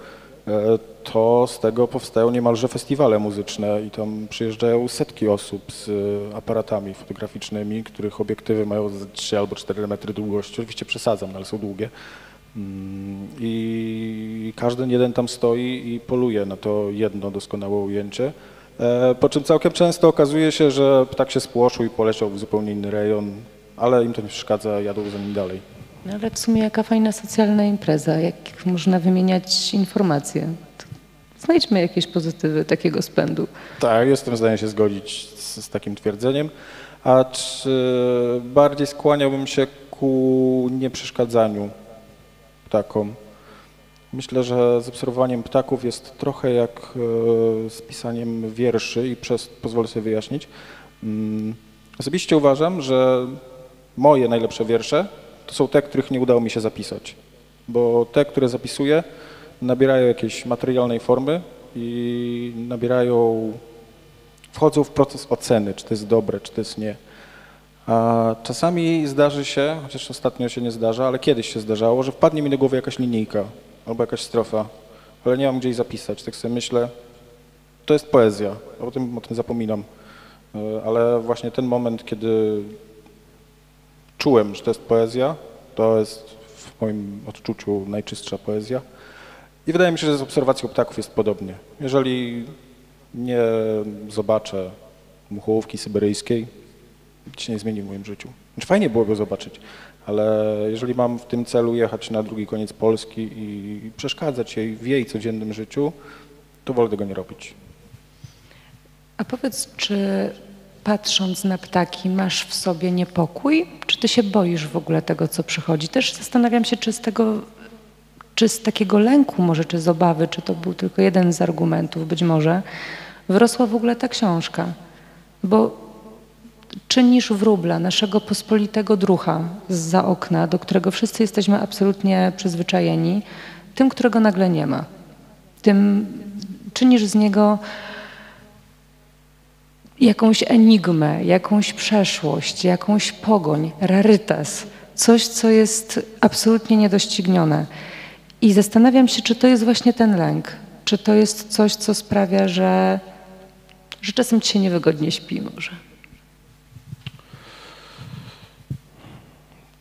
e, to z tego powstają niemalże festiwale muzyczne i tam przyjeżdżają setki osób z aparatami fotograficznymi, których obiektywy mają z 3 albo 4 metry długości. Oczywiście przesadzam, no ale są długie. Mm, I każdy jeden tam stoi i poluje na to jedno doskonałe ujęcie. E, Po czym całkiem często okazuje się, że ptak się spłoszył i poleciał w zupełnie inny rejon, ale im to nie przeszkadza, jadą za nim dalej. No ale w sumie jaka fajna socjalna impreza, jak można wymieniać informacje. Znajdźmy jakieś pozytywy takiego spędu. Tak, jestem w stanie się zgodzić z, z takim twierdzeniem. A czy bardziej skłaniałbym się ku nieprzeszkadzaniu ptakom? Myślę, że z obserwowaniem ptaków jest trochę jak e, z pisaniem wierszy i przez, pozwolę sobie wyjaśnić. Mm, Osobiście uważam, że moje najlepsze wiersze to są te, których nie udało mi się zapisać, bo te, które zapisuję, nabierają jakiejś materialnej formy i nabierają, wchodzą w proces oceny, czy to jest dobre, czy to jest nie. A czasami zdarzy się, chociaż ostatnio się nie zdarza, ale kiedyś się zdarzało, że wpadnie mi do głowy jakaś linijka albo jakaś strofa, ale nie mam gdzie jej zapisać. Tak sobie myślę, to jest poezja, a potem o tym zapominam. E, Ale właśnie ten moment, kiedy czułem, że to jest poezja, to jest w moim odczuciu najczystsza poezja. I wydaje mi się, że z obserwacją ptaków jest podobnie. Jeżeli nie zobaczę muchołówki syberyjskiej, nic się nie zmieni w moim życiu. Znaczy fajnie było go zobaczyć, ale jeżeli mam w tym celu jechać na drugi koniec Polski i przeszkadzać jej w jej codziennym życiu, to wolę tego nie robić. A powiedz, czy patrząc na ptaki masz w sobie niepokój? Czy ty się boisz w ogóle tego, co przychodzi? Też zastanawiam się, czy z tego, czy z takiego lęku może, czy z obawy, czy to był tylko jeden z argumentów, być może, wyrosła w ogóle ta książka. Bo czynisz wróbla, naszego pospolitego drucha za okna, do którego wszyscy jesteśmy absolutnie przyzwyczajeni, tym, którego nagle nie ma. Tym czynisz z niego jakąś enigmę, jakąś przeszłość, jakąś pogoń, rarytas, coś, co jest absolutnie niedoścignione. I zastanawiam się, czy to jest właśnie ten lęk, czy to jest coś, co sprawia, że, że czasem ci się niewygodnie śpi może.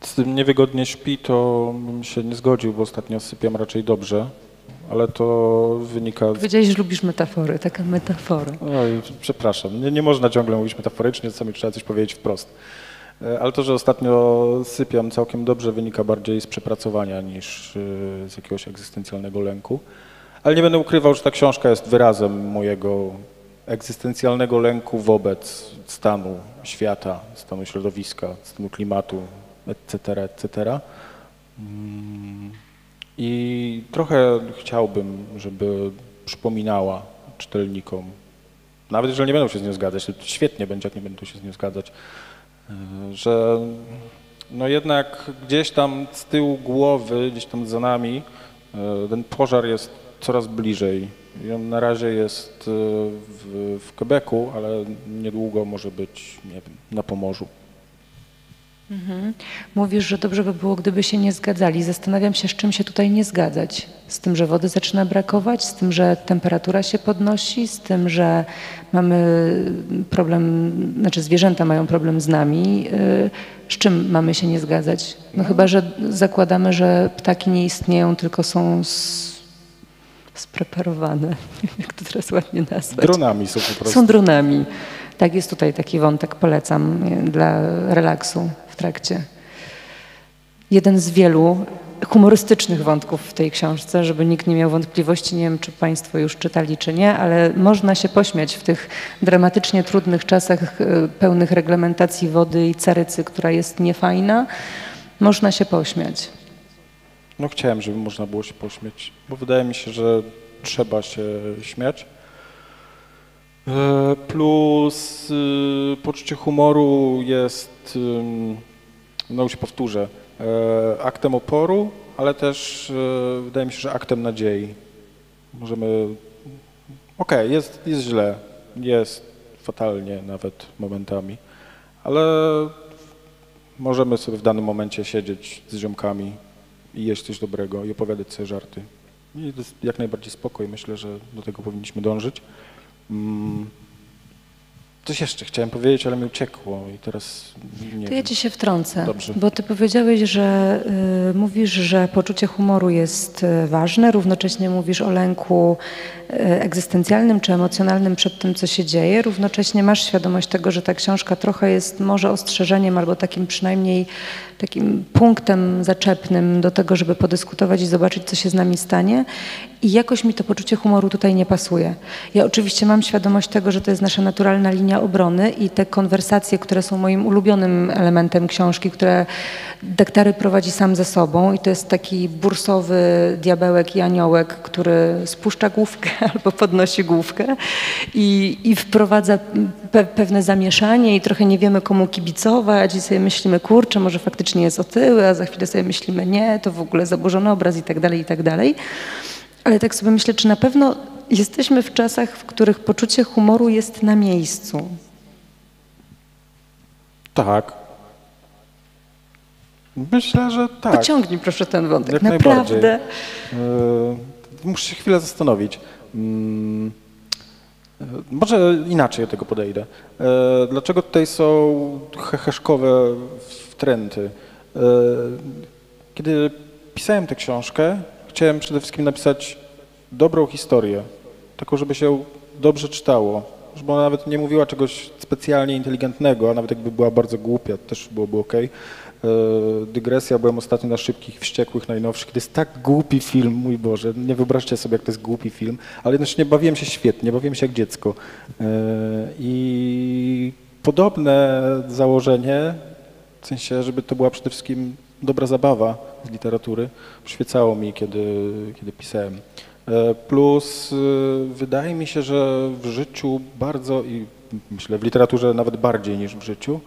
Z tym niewygodnie śpi, to bym się nie zgodził, bo ostatnio sypiam raczej dobrze, ale to wynika Powiedziałeś, że lubisz metafory, taka metafora. Oj, przepraszam, nie, nie można ciągle mówić metaforycznie, czasami trzeba coś powiedzieć wprost. E, Ale to, że ostatnio sypiam całkiem dobrze, wynika bardziej z przepracowania niż e, z jakiegoś egzystencjalnego lęku. Ale nie będę ukrywał, że ta książka jest wyrazem mojego egzystencjalnego lęku wobec stanu świata, stanu środowiska, stanu klimatu, etc., etc. Mm, I trochę chciałbym, żeby przypominała czytelnikom, nawet jeżeli nie będą się z nią zgadzać, to świetnie będzie, jak nie będą się z nią zgadzać, e, że no jednak gdzieś tam z tyłu głowy, gdzieś tam za nami, e, ten pożar jest coraz bliżej. I on na razie jest e, w, w Quebecu, ale niedługo może być, nie wiem, na Pomorzu. Mhm. Mówisz, że dobrze by było, gdyby się nie zgadzali. Zastanawiam się, z czym się tutaj nie zgadzać. Z tym, że wody zaczyna brakować, z tym, że temperatura się podnosi, z tym, że mamy problem, znaczy zwierzęta mają problem z nami. Yy, Z czym mamy się nie zgadzać? No chyba, że zakładamy, że ptaki nie istnieją, tylko są s- spreparowane. [LAUGHS] Nie wiem, jak to teraz ładnie nazwać. Dronami są po prostu. Są dronami. Tak, jest tutaj taki wątek, polecam e, dla relaksu trakcie. Jeden z wielu humorystycznych wątków w tej książce, żeby nikt nie miał wątpliwości, nie wiem czy Państwo już czytali czy nie, ale można się pośmiać w tych dramatycznie trudnych czasach e, pełnych reglamentacji wody i carycy, która jest niefajna. Można się pośmiać. No chciałem, żeby można było się pośmiać, bo wydaje mi się, że trzeba się śmiać. E, Plus y, poczucie humoru jest, no już się powtórzę, e, aktem oporu, ale też e, wydaje mi się, że aktem nadziei. Możemy, okej, jest, jest źle, jest fatalnie nawet momentami, ale możemy sobie w danym momencie siedzieć z ziomkami i jeść coś dobrego i opowiadać sobie żarty. I to jest jak najbardziej spokoj. Myślę, że do tego powinniśmy dążyć. Mm. Coś jeszcze chciałem powiedzieć, ale mi uciekło i teraz nie To ja wiem. ci się wtrącę, Dobrze. bo ty powiedziałeś, że y, mówisz, że poczucie humoru jest y, ważne, równocześnie mówisz o lęku y, egzystencjalnym czy emocjonalnym przed tym, co się dzieje, równocześnie masz świadomość tego, że ta książka trochę jest może ostrzeżeniem albo takim przynajmniej takim punktem zaczepnym do tego, żeby podyskutować i zobaczyć, co się z nami stanie. I jakoś mi to poczucie humoru tutaj nie pasuje. Ja oczywiście mam świadomość tego, że to jest nasza naturalna linia obrony i te konwersacje, które są moim ulubionym elementem książki, które Daktary prowadzi sam ze sobą i to jest taki bursowy diabełek i aniołek, który spuszcza główkę [LAUGHS] albo podnosi główkę i, i wprowadza pe pewne zamieszanie i trochę nie wiemy komu kibicować i sobie myślimy, kurczę, może faktycznie jest otyły, a za chwilę sobie myślimy, nie, to w ogóle zaburzony obraz i tak dalej, i tak dalej. Ale tak sobie myślę, czy na pewno jesteśmy w czasach, w których poczucie humoru jest na miejscu. Tak. Myślę, że tak. Pociągnij proszę ten wątek. Jak Naprawdę. E, Muszę się chwilę zastanowić. Mm, Może inaczej do tego podejdę. E, Dlaczego tutaj są heheszkowe wtręty? E, Kiedy pisałem tę książkę, chciałem przede wszystkim napisać dobrą historię, taką, żeby się dobrze czytało, żeby ona nawet nie mówiła czegoś specjalnie inteligentnego, a nawet jakby była bardzo głupia, też byłoby ok. Dygresja, byłem ostatnio na Szybkich Wściekłych najnowszych, to jest tak głupi film, mój Boże, nie wyobraźcie sobie, jak to jest głupi film, ale jednocześnie bawiłem się świetnie, bawiłem się jak dziecko. E, I podobne założenie, w sensie, żeby to była przede wszystkim dobra zabawa z literatury, przyświecało mi, kiedy, kiedy pisałem. E, Plus wydaje mi się, że w życiu bardzo i myślę w literaturze nawet bardziej niż w życiu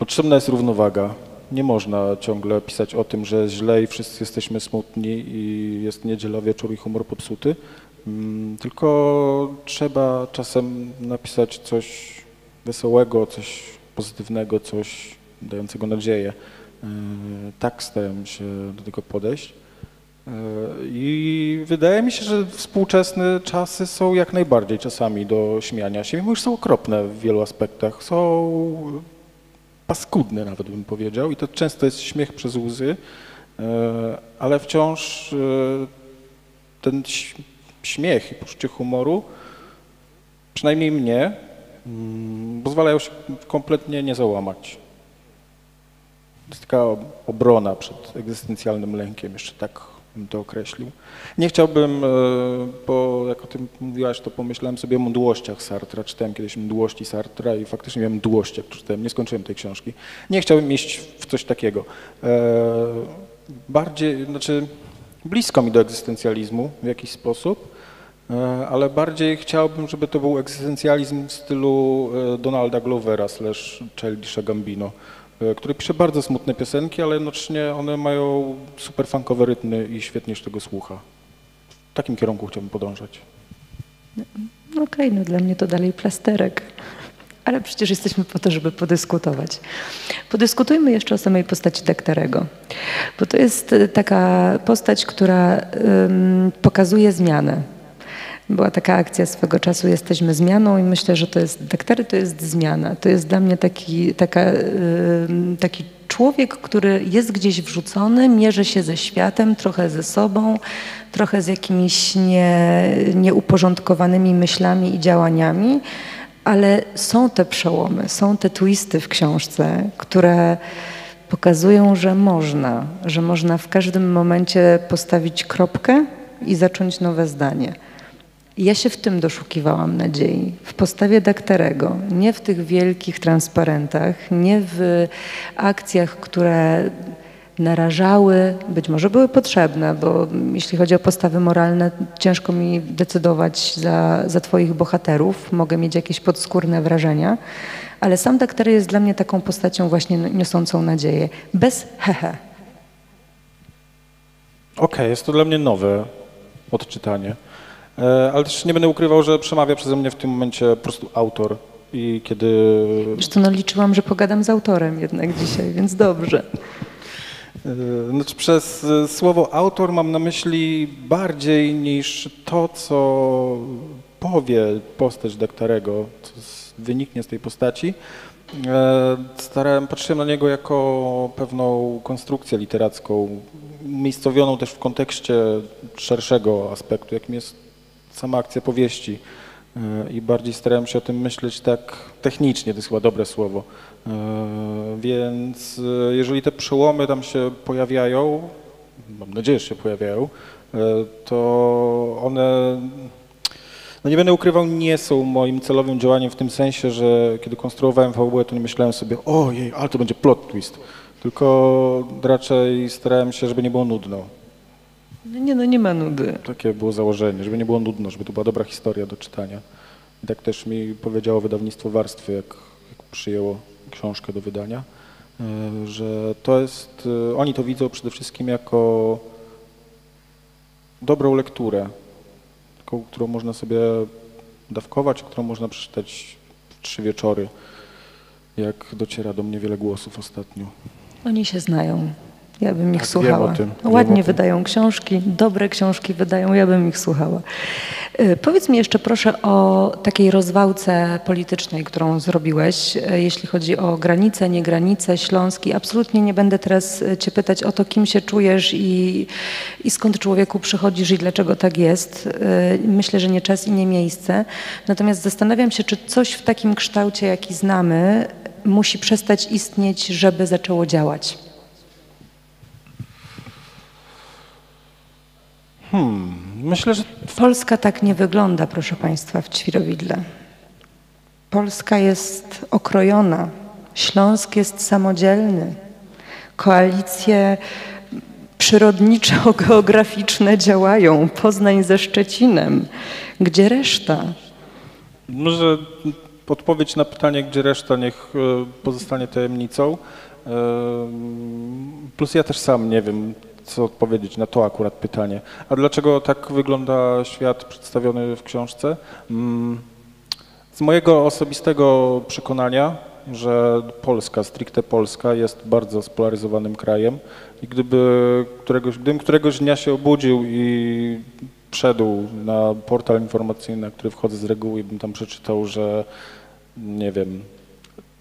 potrzebna jest równowaga. Nie można ciągle pisać o tym, że źle i wszyscy jesteśmy smutni i jest niedziela wieczór i humor popsuty, Mm, tylko trzeba czasem napisać coś wesołego, coś pozytywnego, coś dającego nadzieję. E, Tak starałem się do tego podejść. E, I wydaje mi się, że współczesne czasy są jak najbardziej czasami do śmiania się, mimo że są okropne w wielu aspektach. Są paskudne nawet bym powiedział i to często jest śmiech przez łzy, e, ale wciąż e, ten śmiech i poczucie humoru, przynajmniej mnie, mm, pozwalają się kompletnie nie załamać. jest taka obrona przed egzystencjalnym lękiem, jeszcze tak bym to określił. Nie chciałbym, e, bo jak o tym mówiłaś, to pomyślałem sobie o mdłościach Sartra. Czytałem kiedyś mdłości Sartra i faktycznie miałem mdłości, jak przeczytałem. Nie skończyłem tej książki. Nie chciałbym iść w coś takiego. E, bardziej, znaczy blisko mi do egzystencjalizmu w jakiś sposób, e, ale bardziej chciałbym, żeby to był egzystencjalizm w stylu Donalda Glovera slash Childisha Gambino który pisze bardzo smutne piosenki, ale jednocześnie one mają super funkowe rytmy i świetnie się tego słucha. W takim kierunku chciałbym podążać. No Okej, okay, no dla mnie to dalej plasterek. Ale przecież jesteśmy po to, żeby podyskutować. Podyskutujmy jeszcze o samej postaci Daktarego, bo to jest taka postać, która pokazuje zmianę była taka akcja swego czasu Jesteśmy zmianą i myślę, że to jest, daktery to jest zmiana. To jest dla mnie taki, taka, taki człowiek, który jest gdzieś wrzucony, mierzy się ze światem, trochę ze sobą, trochę z jakimiś nie, nieuporządkowanymi myślami i działaniami, ale są te przełomy, są te twisty w książce, które pokazują, że można, że można w każdym momencie postawić kropkę i zacząć nowe zdanie. Ja się w tym doszukiwałam nadziei, w postawie dakterego, nie w tych wielkich transparentach, nie w akcjach, które narażały, być może były potrzebne, bo jeśli chodzi o postawy moralne, ciężko mi decydować za, za Twoich bohaterów, mogę mieć jakieś podskórne wrażenia, ale sam dakter jest dla mnie taką postacią właśnie niosącą nadzieję, bez hehe. Okej, okay, jest to dla mnie nowe odczytanie. E, ale też nie będę ukrywał, że przemawia przeze mnie w tym momencie po prostu autor. I kiedy. Zresztą no, liczyłam, że pogadam z autorem jednak dzisiaj, więc dobrze. E, znaczy przez e, słowo autor mam na myśli bardziej niż to, co powie postać Daktarego, co wyniknie z tej postaci. Starałem, patrzyłem na niego jako pewną konstrukcję literacką, umiejscowioną też w kontekście szerszego aspektu, jakim jest sama akcja powieści e, i bardziej starałem się o tym myśleć tak technicznie, to jest chyba dobre słowo. E, więc e, jeżeli te przełomy tam się pojawiają, mam nadzieję, że się pojawiają, to one, no nie będę ukrywał, nie są moim celowym działaniem w tym sensie, że kiedy konstruowałem fabułę, to nie myślałem sobie, ojej, ale to będzie plot twist, tylko raczej starałem się, żeby nie było nudno. No nie, no nie ma nudy. Takie było założenie, żeby nie było nudno, żeby to była dobra historia do czytania. I tak też mi powiedziało wydawnictwo Warstwy, jak, jak przyjęło książkę do wydania, e, że to jest, e, oni to widzą przede wszystkim jako dobrą lekturę, taką, którą można sobie dawkować, którą można przeczytać w trzy wieczory, jak dociera do mnie wiele głosów ostatnio. Oni się znają. Ja bym ich słuchała. Tym, Ładnie wydają książki, dobre książki wydają, ja bym ich słuchała. E, powiedz mi jeszcze proszę o takiej rozwałce politycznej, którą zrobiłeś, e, jeśli chodzi o granice, nie granice, Śląski. Absolutnie nie będę teraz e, cię pytać o to, kim się czujesz i, i skąd człowieku przychodzisz i dlaczego tak jest. Myślę, że nie czas i nie miejsce. Natomiast zastanawiam się, czy coś w takim kształcie, jaki znamy, musi przestać istnieć, żeby zaczęło działać. Hmm, myślę, że... Polska tak nie wygląda, proszę Państwa, w Ćwirowidle. Polska jest okrojona, Śląsk jest samodzielny, koalicje przyrodniczo-geograficzne [LAUGHS] działają, Poznań ze Szczecinem. Gdzie reszta? Może odpowiedź na pytanie, gdzie reszta, niech e, pozostanie tajemnicą. E, plus ja też sam nie wiem, co odpowiedzieć na to akurat pytanie. A dlaczego tak wygląda świat przedstawiony w książce? Mm, z mojego osobistego przekonania, że Polska, stricte Polska jest bardzo spolaryzowanym krajem i gdyby któregoś, gdybym któregoś dnia się obudził i wszedł na portal informacyjny, na który wchodzę z reguły i bym tam przeczytał, że nie wiem,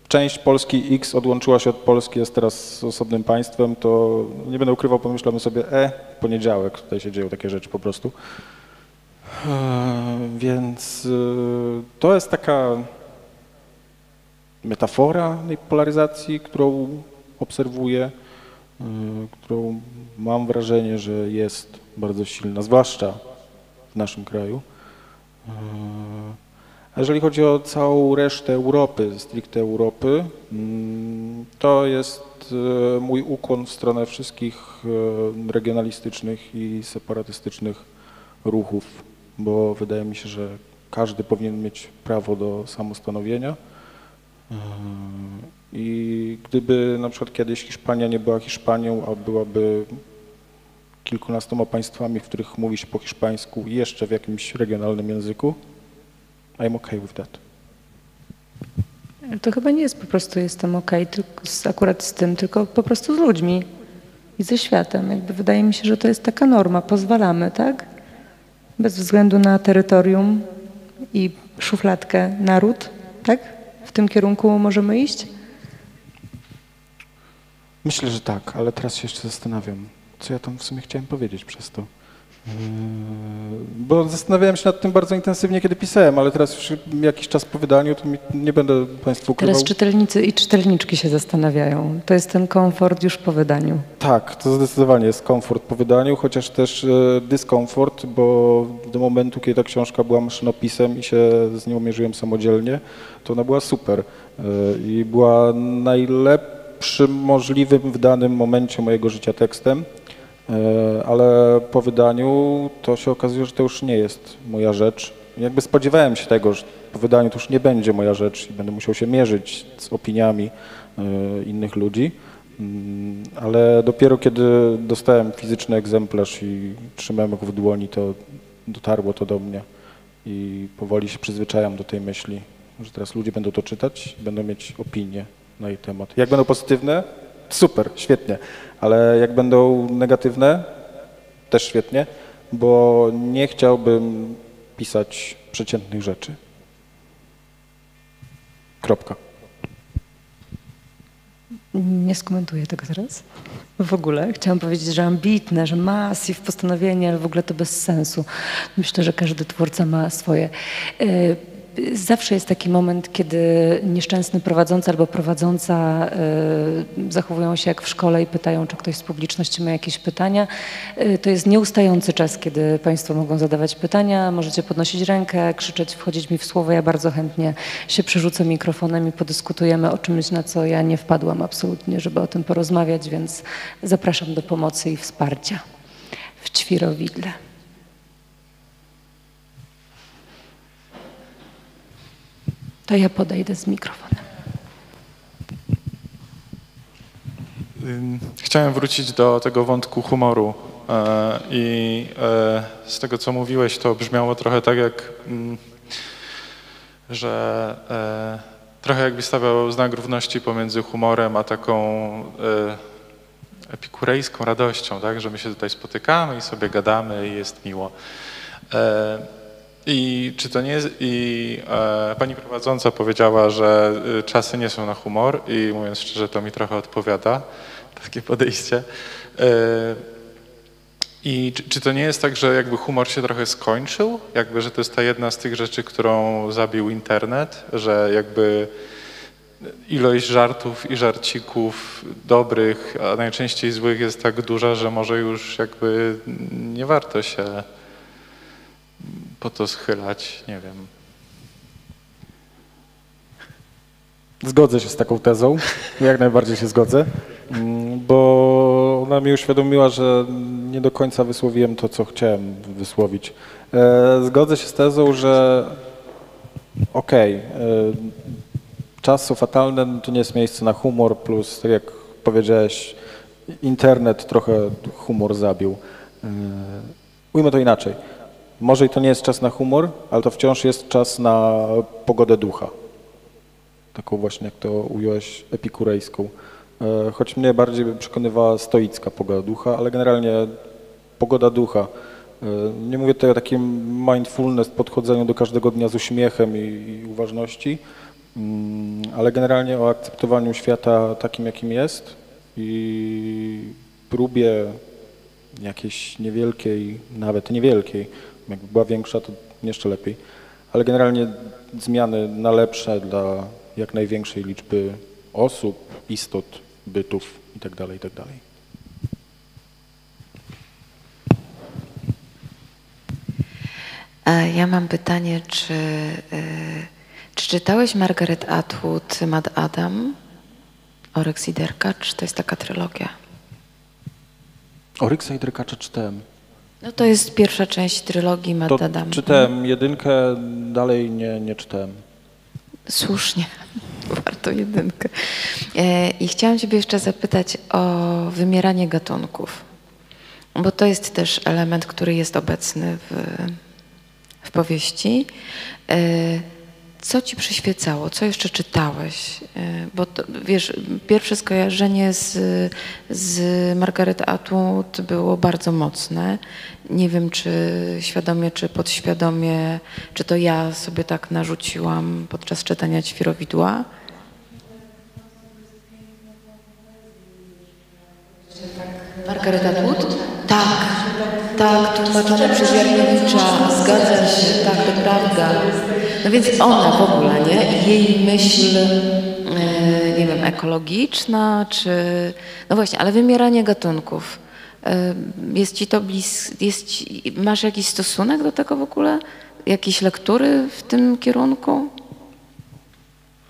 część Polski X odłączyła się od Polski, jest teraz osobnym państwem, to nie będę ukrywał, pomyślamy sobie, e, poniedziałek, tutaj się dzieją takie rzeczy po prostu. E, więc e, to jest taka metafora tej polaryzacji, którą obserwuję, y, którą mam wrażenie, że jest bardzo silna, zwłaszcza w naszym kraju. Jeżeli chodzi o całą resztę Europy, stricte Europy, mm, to jest y, mój ukłon w stronę wszystkich y, regionalistycznych i separatystycznych ruchów, bo wydaje mi się, że każdy powinien mieć prawo do samostanowienia. Yy, I gdyby na przykład kiedyś Hiszpania nie była Hiszpanią, a byłaby kilkunastoma państwami, w których mówi się po hiszpańsku jeszcze w jakimś regionalnym języku, I'm okay with that. To chyba nie jest po prostu jestem okej tylko z, akurat z tym, tylko po prostu z ludźmi i ze światem. Jakby wydaje mi się, że to jest taka norma, pozwalamy, tak? Bez względu na terytorium i szufladkę naród, tak? W tym kierunku możemy iść? Myślę, że tak, ale teraz się jeszcze zastanawiam, co ja tam w sumie chciałem powiedzieć przez to. Yy, Bo zastanawiałem się nad tym bardzo intensywnie, kiedy pisałem, ale teraz już jakiś czas po wydaniu, to mi, nie będę Państwu ukrywał. Teraz czytelnicy i czytelniczki się zastanawiają. To jest ten komfort już po wydaniu. Tak, to zdecydowanie jest komfort po wydaniu, chociaż też e, dyskomfort, bo do momentu, kiedy ta książka była maszynopisem i się z nią mierzyłem samodzielnie, to ona była super e, i była najlepszym możliwym w danym momencie mojego życia tekstem, ale po wydaniu to się okazuje, że to już nie jest moja rzecz. Jakby spodziewałem się tego, że po wydaniu to już nie będzie moja rzecz i będę musiał się mierzyć z opiniami e, innych ludzi. Mm, Ale dopiero kiedy dostałem fizyczny egzemplarz i trzymałem go w dłoni, to dotarło to do mnie i powoli się przyzwyczajam do tej myśli, że teraz ludzie będą to czytać i będą mieć opinie na jej temat. Jak będą pozytywne, super, świetnie, ale jak będą negatywne, też świetnie, bo nie chciałbym pisać przeciętnych rzeczy. Kropka. Nie skomentuję tego teraz. W ogóle. Chciałam powiedzieć, że ambitne, że masyw, postanowienie, ale w ogóle to bez sensu. Myślę, że każdy twórca ma swoje. Zawsze jest taki moment, kiedy nieszczęsny prowadzący albo prowadząca e, zachowują się jak w szkole i pytają, czy ktoś z publiczności ma jakieś pytania. E, To jest nieustający czas, kiedy Państwo mogą zadawać pytania, możecie podnosić rękę, krzyczeć, wchodzić mi w słowo. Ja bardzo chętnie się przerzucę mikrofonem i podyskutujemy o czymś, na co ja nie wpadłam absolutnie, żeby o tym porozmawiać, więc zapraszam do pomocy i wsparcia w ćwirowidle. To ja podejdę z mikrofonem. Chciałem wrócić do tego wątku humoru e, i e, z tego, co mówiłeś, to brzmiało trochę tak, jak, mm, że e, trochę jakby stawiał znak równości pomiędzy humorem a taką epikurejską radością, tak, że my się tutaj spotykamy i sobie gadamy i jest miło. I czy to nie jest, i e, pani prowadząca powiedziała, że y, czasy nie są na humor i mówiąc szczerze, to mi trochę odpowiada takie podejście. E, I czy, czy to nie jest tak, że jakby humor się trochę skończył? Jakby, że to jest ta jedna z tych rzeczy, którą zabił internet, że jakby ilość żartów i żarcików dobrych, a najczęściej złych jest tak duża, że może już jakby nie warto się po to schylać, nie wiem. Zgodzę się z taką tezą, jak najbardziej się zgodzę, mm, bo ona mi uświadomiła, że nie do końca wysłowiłem to, co chciałem wysłowić. E, Zgodzę się z tezą, że okej, e, czas są fatalne, no to nie jest miejsce na humor, plus tak jak powiedziałeś, internet trochę humor zabił. E, Ujmę to inaczej. Może i to nie jest czas na humor, ale to wciąż jest czas na pogodę ducha taką właśnie, jak to ująłeś, epikurejską. E, Choć mnie bardziej przekonywała stoicka pogoda ducha, ale generalnie pogoda ducha. E, Nie mówię tutaj o takim mindfulness, podchodzeniu do każdego dnia z uśmiechem i, i uważności, mm, ale generalnie o akceptowaniu świata takim, jakim jest i próbie jakiejś niewielkiej, nawet niewielkiej, jakby była większa, to jeszcze lepiej, ale generalnie zmiany na lepsze dla jak największej liczby osób, istot bytów itd. itd. E, Ja mam pytanie, czy, e, czy czytałeś Margaret Atwood, Mad Adam, Oryx i Derkacz? To jest taka trylogia. Oryksa i Drykacza czytałem. No to jest pierwsza część trylogii Mad To czytałem jedynkę, dalej nie, nie czytałem. Słusznie, [LAUGHS] warto jedynkę. E, I chciałam Ciebie jeszcze zapytać o wymieranie gatunków, bo to jest też element, który jest obecny w, w powieści. Co Ci przyświecało? Co jeszcze czytałeś? E, Bo to, wiesz, pierwsze skojarzenie z, z Margaret Atwood było bardzo mocne. Nie wiem, czy świadomie, czy podświadomie, czy to ja sobie tak narzuciłam podczas czytania Ćwirowidła. Margaret Atwood? Tak, tak, tłumaczone przez Jarkowicza, zgadza się, tak, to prawda. No więc ona w ogóle, nie? Jej myśl, e, nie wiem, ekologiczna, czy... No właśnie, ale wymieranie gatunków. E, Jest ci to blis... Jest ci... Masz jakiś stosunek do tego w ogóle? Jakieś lektury w tym kierunku?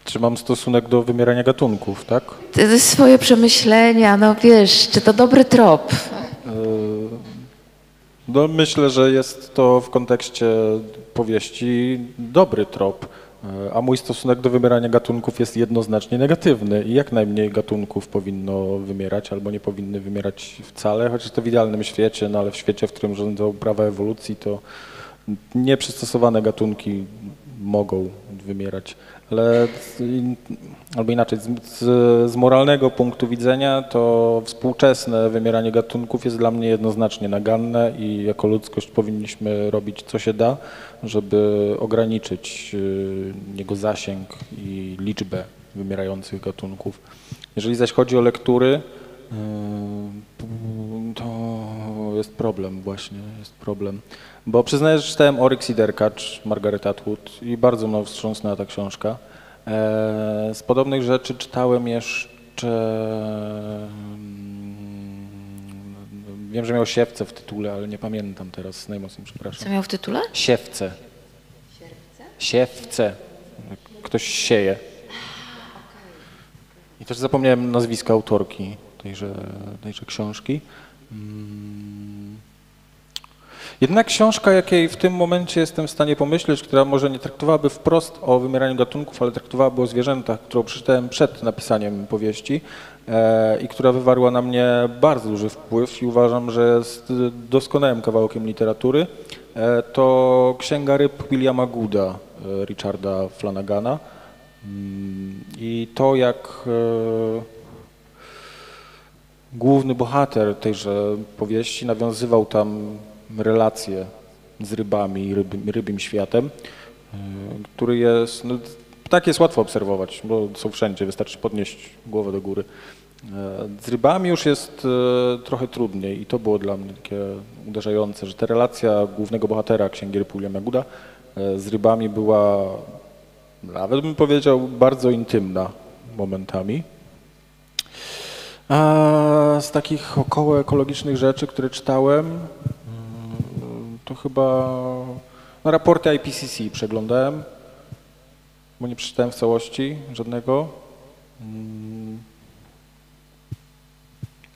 Czy mam stosunek do wymierania gatunków, tak? Ty- Swoje przemyślenia, no wiesz, czy to dobry trop? Yy, No, myślę, że jest to w kontekście powieści dobry trop, yy, a mój stosunek do wymierania gatunków jest jednoznacznie negatywny i jak najmniej gatunków powinno wymierać albo nie powinny wymierać wcale, chociaż to w idealnym świecie, no ale w świecie, w którym rządzą prawa ewolucji, to nieprzystosowane gatunki mogą wymierać. Ale albo inaczej, z, z, moralnego punktu widzenia to współczesne wymieranie gatunków jest dla mnie jednoznacznie naganne i jako ludzkość powinniśmy robić co się da, żeby ograniczyć y, jego zasięg i liczbę wymierających gatunków. Jeżeli zaś chodzi o lektury, y, to jest problem właśnie, jest problem. Bo przyznaję, że czytałem Oryx i Derkacz Margaret Atwood i bardzo mną wstrząsnęła ta książka. E, z podobnych rzeczy czytałem jeszcze... mm, Wiem, że miał siewce w tytule, ale nie pamiętam teraz, najmocniej przepraszam. Co miał w tytule? Siewce. Siewce. Ktoś sieje. I też zapomniałem nazwiska autorki tejże, tejże książki. Jedna książka, jakiej w tym momencie jestem w stanie pomyśleć, która może nie traktowałaby wprost o wymieraniu gatunków, ale traktowałaby o zwierzętach, którą przeczytałem przed napisaniem powieści e, i która wywarła na mnie bardzo duży wpływ i uważam, że jest doskonałym kawałkiem literatury, e, to Księga ryb Williama Gooda, e, Richarda Flanagana. Mm, I to, jak e, główny bohater tejże powieści nawiązywał tam relacje z rybami i rybim światem, y, który jest, no, tak jest łatwo obserwować, bo są wszędzie, wystarczy podnieść głowę do góry. E, Z rybami już jest e, trochę trudniej i to było dla mnie takie uderzające, że ta relacja głównego bohatera Księgi Ryb Williama Gooda e, z rybami była, nawet bym powiedział, bardzo intymna momentami. A z takich około ekologicznych rzeczy, które czytałem, to chyba no, raporty IPCC przeglądałem, bo nie przeczytałem w całości żadnego. Mm,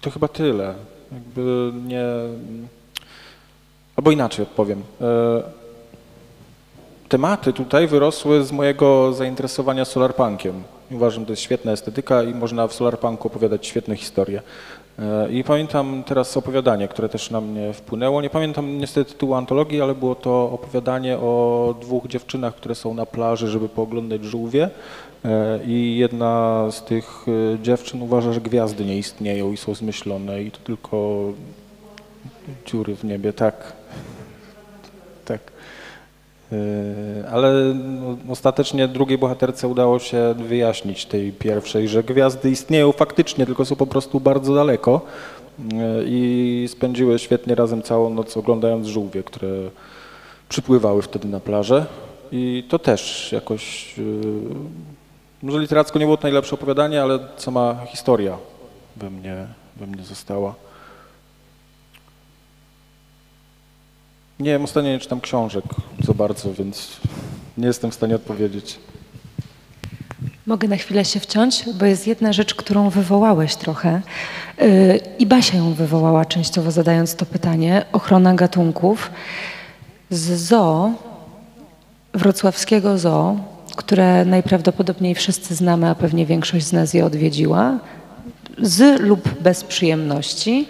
To chyba tyle. Jakby nie. Albo inaczej odpowiem. E, Tematy tutaj wyrosły z mojego zainteresowania solarpunkiem. Uważam, że to jest świetna estetyka i można w solarpunku opowiadać świetne historie. E, I pamiętam teraz opowiadanie, które też na mnie wpłynęło. Nie pamiętam niestety tytułu antologii, ale było to opowiadanie o dwóch dziewczynach, które są na plaży, żeby pooglądać żółwie. E, I jedna z tych e, dziewczyn uważa, że gwiazdy nie istnieją i są zmyślone i to tylko dziury w niebie, tak. Tak. Yy, Ale no, ostatecznie drugiej bohaterce udało się wyjaśnić tej pierwszej, że gwiazdy istnieją faktycznie, tylko są po prostu bardzo daleko yy, i spędziły świetnie razem całą noc oglądając żółwie, które przypływały wtedy na plażę i to też jakoś, yy, może literacko nie było to najlepsze opowiadanie, ale sama historia we mnie, we mnie została. Nie wiem, ostatnio nie czytam książek za bardzo, więc nie jestem w stanie odpowiedzieć. Mogę na chwilę się wciąć, bo jest jedna rzecz, którą wywołałeś trochę. Yy, I Basia ją wywołała częściowo zadając to pytanie. Ochrona gatunków. Z zoo, wrocławskiego zoo, które najprawdopodobniej wszyscy znamy, a pewnie większość z nas je odwiedziła, z lub bez przyjemności.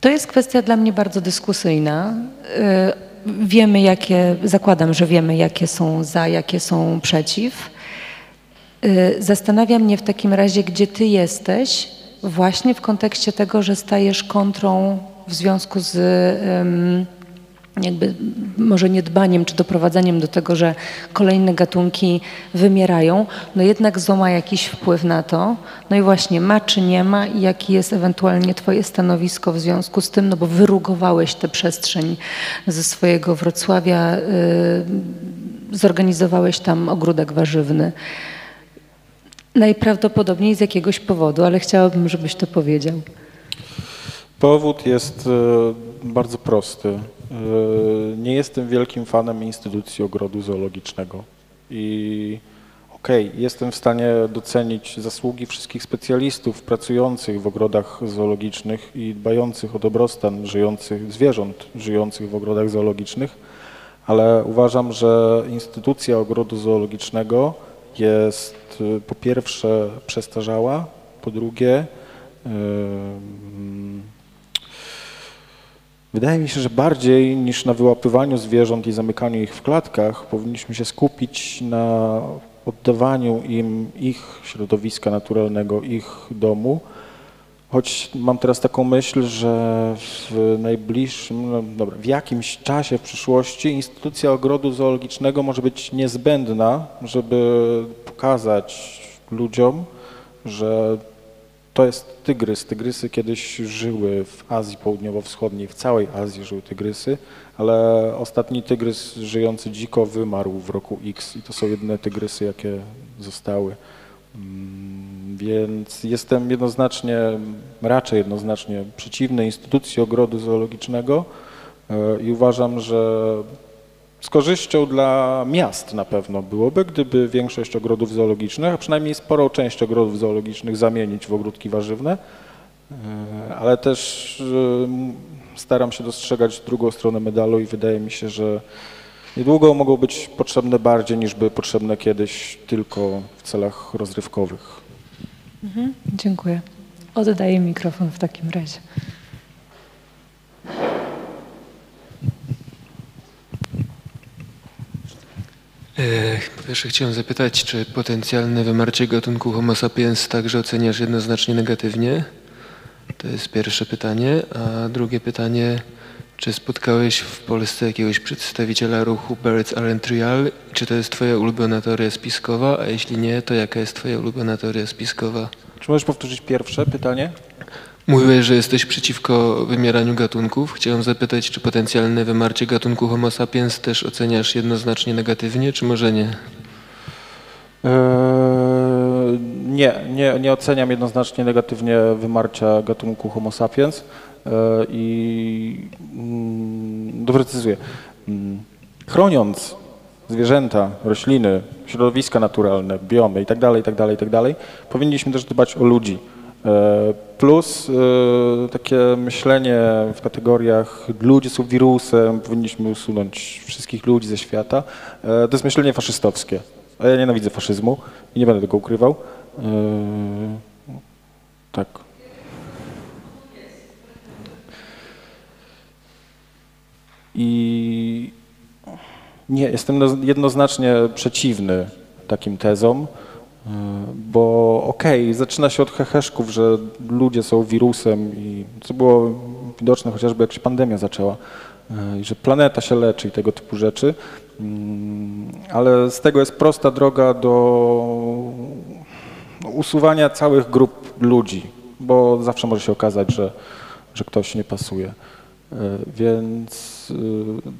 To jest kwestia dla mnie bardzo dyskusyjna. Yy, Wiemy, jakie, zakładam, że wiemy, jakie są za, jakie są przeciw. Yy, Zastanawia mnie w takim razie, gdzie ty jesteś, właśnie w kontekście tego, że stajesz kontrą w związku z jakby może niedbaniem czy doprowadzaniem do tego, że kolejne gatunki wymierają, no jednak ZO ma jakiś wpływ na to. No i właśnie ma czy nie ma i jakie jest ewentualnie twoje stanowisko w związku z tym, no bo wyrugowałeś tę przestrzeń ze swojego Wrocławia, yy, zorganizowałeś tam ogródek warzywny. Najprawdopodobniej z jakiegoś powodu, ale chciałabym, żebyś to powiedział. Powód jest e, bardzo prosty. E, Nie jestem wielkim fanem instytucji ogrodu zoologicznego. I okej, jestem w stanie docenić zasługi wszystkich specjalistów pracujących w ogrodach zoologicznych i dbających o dobrostan żyjących zwierząt żyjących w ogrodach zoologicznych, ale uważam, że instytucja ogrodu zoologicznego jest e, po pierwsze przestarzała, po drugie em, Wydaje mi się, że bardziej niż na wyłapywaniu zwierząt i zamykaniu ich w klatkach, powinniśmy się skupić na oddawaniu im ich środowiska naturalnego, ich domu. Choć mam teraz taką myśl, że w najbliższym, no dobra, w jakimś czasie w przyszłości instytucja ogrodu zoologicznego może być niezbędna, żeby pokazać ludziom, że to jest tygrys. Tygrysy kiedyś żyły w Azji Południowo-Wschodniej, w całej Azji żyły tygrysy, ale ostatni tygrys żyjący dziko wymarł w roku X i to są jedyne tygrysy, jakie zostały. Mm, Więc jestem jednoznacznie, raczej jednoznacznie przeciwny instytucji ogrodu zoologicznego e, i uważam, że z korzyścią dla miast na pewno byłoby, gdyby większość ogrodów zoologicznych, a przynajmniej sporą część ogrodów zoologicznych zamienić w ogródki warzywne, E, ale też e, staram się dostrzegać drugą stronę medalu i wydaje mi się, że niedługo mogą być potrzebne bardziej niż były potrzebne kiedyś tylko w celach rozrywkowych. Dziękuję. Oddaję mikrofon w takim razie. Po pierwsze chciałem zapytać, czy potencjalne wymarcie gatunku Homo sapiens także oceniasz jednoznacznie negatywnie? To jest pierwsze pytanie. A drugie pytanie, czy spotkałeś w Polsce jakiegoś przedstawiciela ruchu Birds Aren't Real? Czy to jest twoja ulubiona teoria spiskowa? A jeśli nie, to jaka jest twoja ulubiona teoria spiskowa? Czy możesz powtórzyć pierwsze pytanie? Mówiłeś, że jesteś przeciwko wymieraniu gatunków. Chciałem zapytać, czy potencjalne wymarcie gatunku Homo sapiens też oceniasz jednoznacznie negatywnie, czy może nie? Eee, Nie, nie, nie oceniam jednoznacznie negatywnie wymarcia gatunku Homo sapiens eee, i mm, doprecyzuję. Mm, Chroniąc zwierzęta, rośliny, środowiska naturalne, biomy itd., itd., itd., powinniśmy też dbać o ludzi. Eee, Plus eee, takie myślenie w kategoriach ludzie są wirusem, powinniśmy usunąć wszystkich ludzi ze świata, eee, to jest myślenie faszystowskie. A ja nienawidzę faszyzmu i nie będę tego ukrywał. Tak. I nie, jestem no- jednoznacznie przeciwny takim tezom, e, bo okej, zaczyna się od heheszków, że ludzie są wirusem i co było widoczne chociażby jak się pandemia zaczęła e, i że planeta się leczy i tego typu rzeczy, Mm, ale z tego jest prosta droga do usuwania całych grup ludzi, bo zawsze może się okazać, że, że ktoś nie pasuje. E, Więc y,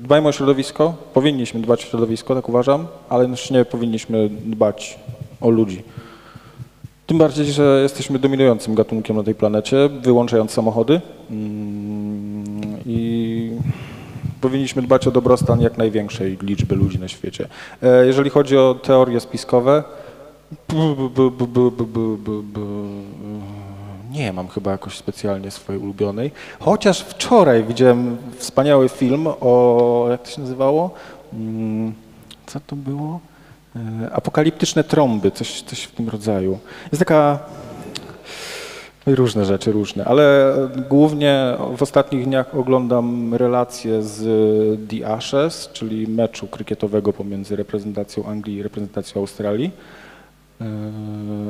dbajmy o środowisko, powinniśmy dbać o środowisko, tak uważam, ale też nie powinniśmy dbać o ludzi. Tym bardziej, że jesteśmy dominującym gatunkiem na tej planecie, wyłączając samochody. Mm, I powinniśmy dbać o dobrostan jak największej liczby ludzi na świecie. E, jeżeli chodzi o teorie spiskowe, nie mam chyba jakoś specjalnie swojej ulubionej. Chociaż wczoraj widziałem wspaniały film o, jak to się nazywało? Mm, co to było? E, Apokaliptyczne trąby, coś, coś w tym rodzaju. Jest taka. No różne rzeczy, różne, ale głównie w ostatnich dniach oglądam relacje z The Ashes, czyli meczu krykietowego pomiędzy reprezentacją Anglii i reprezentacją Australii. E,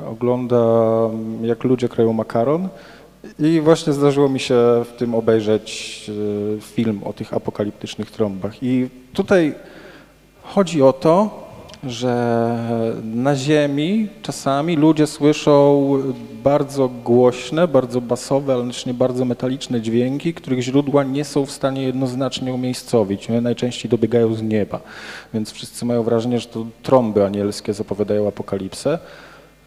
Oglądam, jak ludzie krają makaron i właśnie zdarzyło mi się w tym obejrzeć e, film o tych apokaliptycznych trąbach. I tutaj chodzi o to, że na Ziemi czasami ludzie słyszą bardzo głośne, bardzo basowe, ale też nie bardzo metaliczne dźwięki, których źródła nie są w stanie jednoznacznie umiejscowić. One najczęściej dobiegają z nieba, więc wszyscy mają wrażenie, że to trąby anielskie zapowiadają apokalipsę.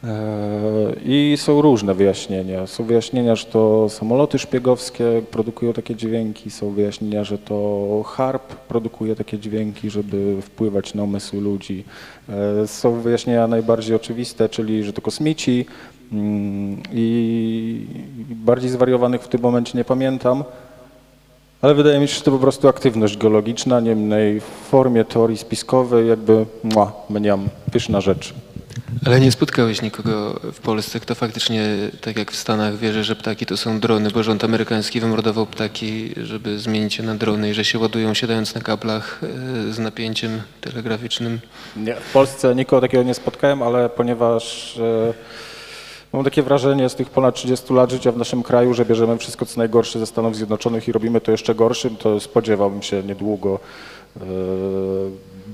Eee, I są różne wyjaśnienia. Są wyjaśnienia, że to samoloty szpiegowskie produkują takie dźwięki, są wyjaśnienia, że to harp produkuje takie dźwięki, żeby wpływać na umysły ludzi. Eee, Są wyjaśnienia najbardziej oczywiste, czyli że to kosmici mm, i i bardziej zwariowanych w tym momencie nie pamiętam. Ale wydaje mi się, że to po prostu aktywność geologiczna, niemniej w formie teorii spiskowej jakby mua, mniam, pyszna rzecz. Ale nie spotkałeś nikogo w Polsce, kto faktycznie, tak jak w Stanach, wierzy, że ptaki to są drony, bo rząd amerykański wymordował ptaki, żeby zmienić je na drony i że się ładują siadając na kablach e, z napięciem telegraficznym. Nie, w Polsce nikogo takiego nie spotkałem, ale ponieważ e, mam takie wrażenie z tych ponad 30 lat życia w naszym kraju, że bierzemy wszystko co najgorsze ze Stanów Zjednoczonych i robimy to jeszcze gorszym, to spodziewałbym się niedługo e,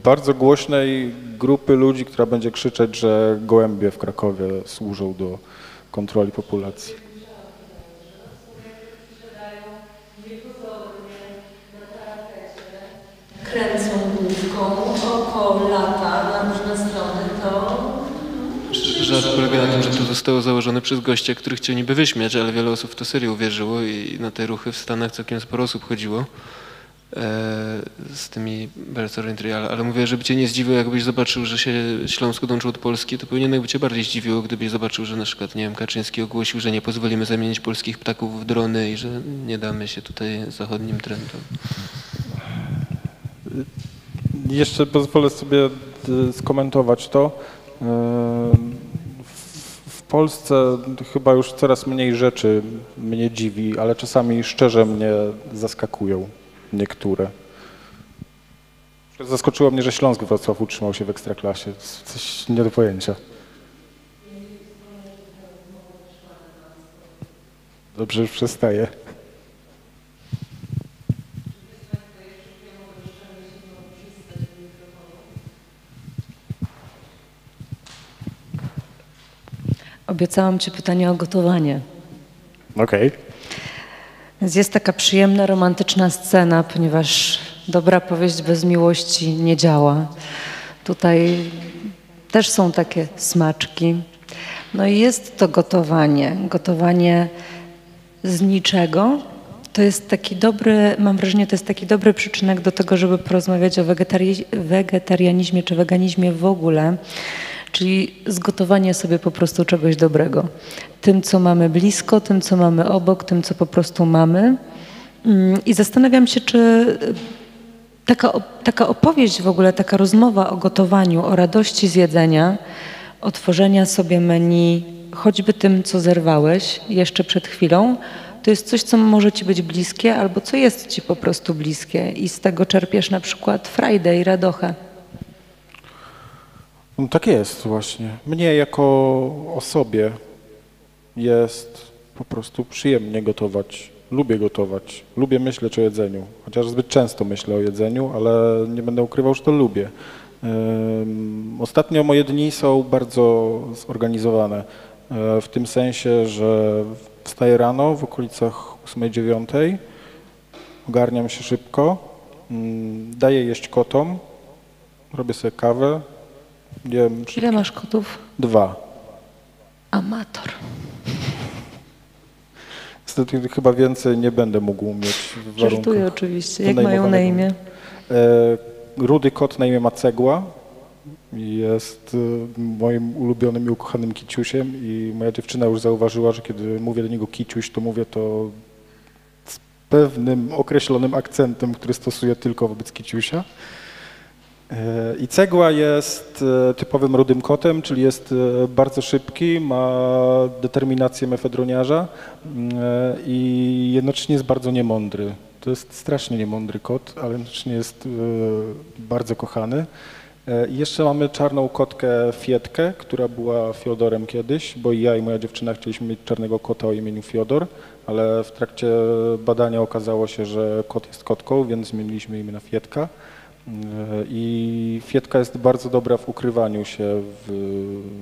bardzo głośnej grupy ludzi, która będzie krzyczeć, że gołębie w Krakowie służą do kontroli populacji. kręcą główką, oko lata na różne strony, to Żart polega na tym, że to zostało założone przez gościa, który chciał niby wyśmiać, ale wiele osób w to serio uwierzyło i na te ruchy w Stanach całkiem sporo osób chodziło z tymi of Trial. Ale mówię, żeby cię nie zdziwiło, jakbyś zobaczył, że się Śląsk odłączył od Polski, to pewnie by cię bardziej zdziwiło, gdybyś zobaczył, że na przykład, nie wiem, Kaczyński ogłosił, że nie pozwolimy zamienić polskich ptaków w drony i że nie damy się tutaj zachodnim trendom. Jeszcze pozwolę sobie e, skomentować to. E, W Polsce chyba już coraz mniej rzeczy mnie dziwi, ale czasami szczerze mnie zaskakują niektóre. Zaskoczyło mnie, że Śląsk Wrocław utrzymał się w Ekstraklasie. Coś nie do pojęcia. Dobrze, już przestaję. Obiecałam Ci pytanie o gotowanie. Okej. Więc jest taka przyjemna, romantyczna scena, ponieważ dobra powieść bez miłości nie działa. Tutaj też są takie smaczki. No i jest to gotowanie. Gotowanie z niczego. To jest taki dobry, mam wrażenie, to jest taki dobry przyczynek do tego, żeby porozmawiać o wegetari- wegetarianizmie czy weganizmie w ogóle. Czyli zgotowanie sobie po prostu czegoś dobrego. Tym, co mamy blisko, tym, co mamy obok, tym, co po prostu mamy. Mm, I zastanawiam się, czy y, taka, taka opowieść w ogóle, taka rozmowa o gotowaniu, o radości z jedzenia, o tworzenia sobie menu, choćby tym, co zerwałeś jeszcze przed chwilą, to jest coś, co może ci być bliskie albo co jest ci po prostu bliskie i z tego czerpiesz na przykład i radochę. No tak jest właśnie. Mnie jako osobie jest po prostu przyjemnie gotować. Lubię gotować. Lubię myśleć o jedzeniu. Chociaż zbyt często myślę o jedzeniu, ale nie będę ukrywał, że to lubię. Ostatnio moje dni są bardzo zorganizowane. e, W tym sensie, że wstaję rano w okolicach 8-9, ogarniam się szybko, mm, daję jeść kotom, robię sobie kawę, jem Ile masz kotów? Dwa. Amator. Niestety chyba więcej nie będę mógł mieć w Żartuję oczywiście. Jak mają na imię? E, Rudy kot na imię ma Cegła. Jest e, moim ulubionym i ukochanym kiciusiem i moja dziewczyna już zauważyła, że kiedy mówię do niego kiciuś, to mówię to z pewnym określonym akcentem, który stosuję tylko wobec kiciusia. I Cegła jest e, typowym rudym kotem, czyli jest e, bardzo szybki, ma determinację mefedroniarza mm, e, i jednocześnie jest bardzo niemądry. To jest strasznie niemądry kot, ale jednocześnie jest bardzo kochany. I jeszcze mamy czarną kotkę Fietkę, która była Fiodorem kiedyś, bo i ja i moja dziewczyna chcieliśmy mieć czarnego kota o imieniu Fiodor, ale w trakcie badania okazało się, że kot jest kotką, więc zmieniliśmy imię na Fietka. E, I Fietka jest bardzo dobra w ukrywaniu się, w,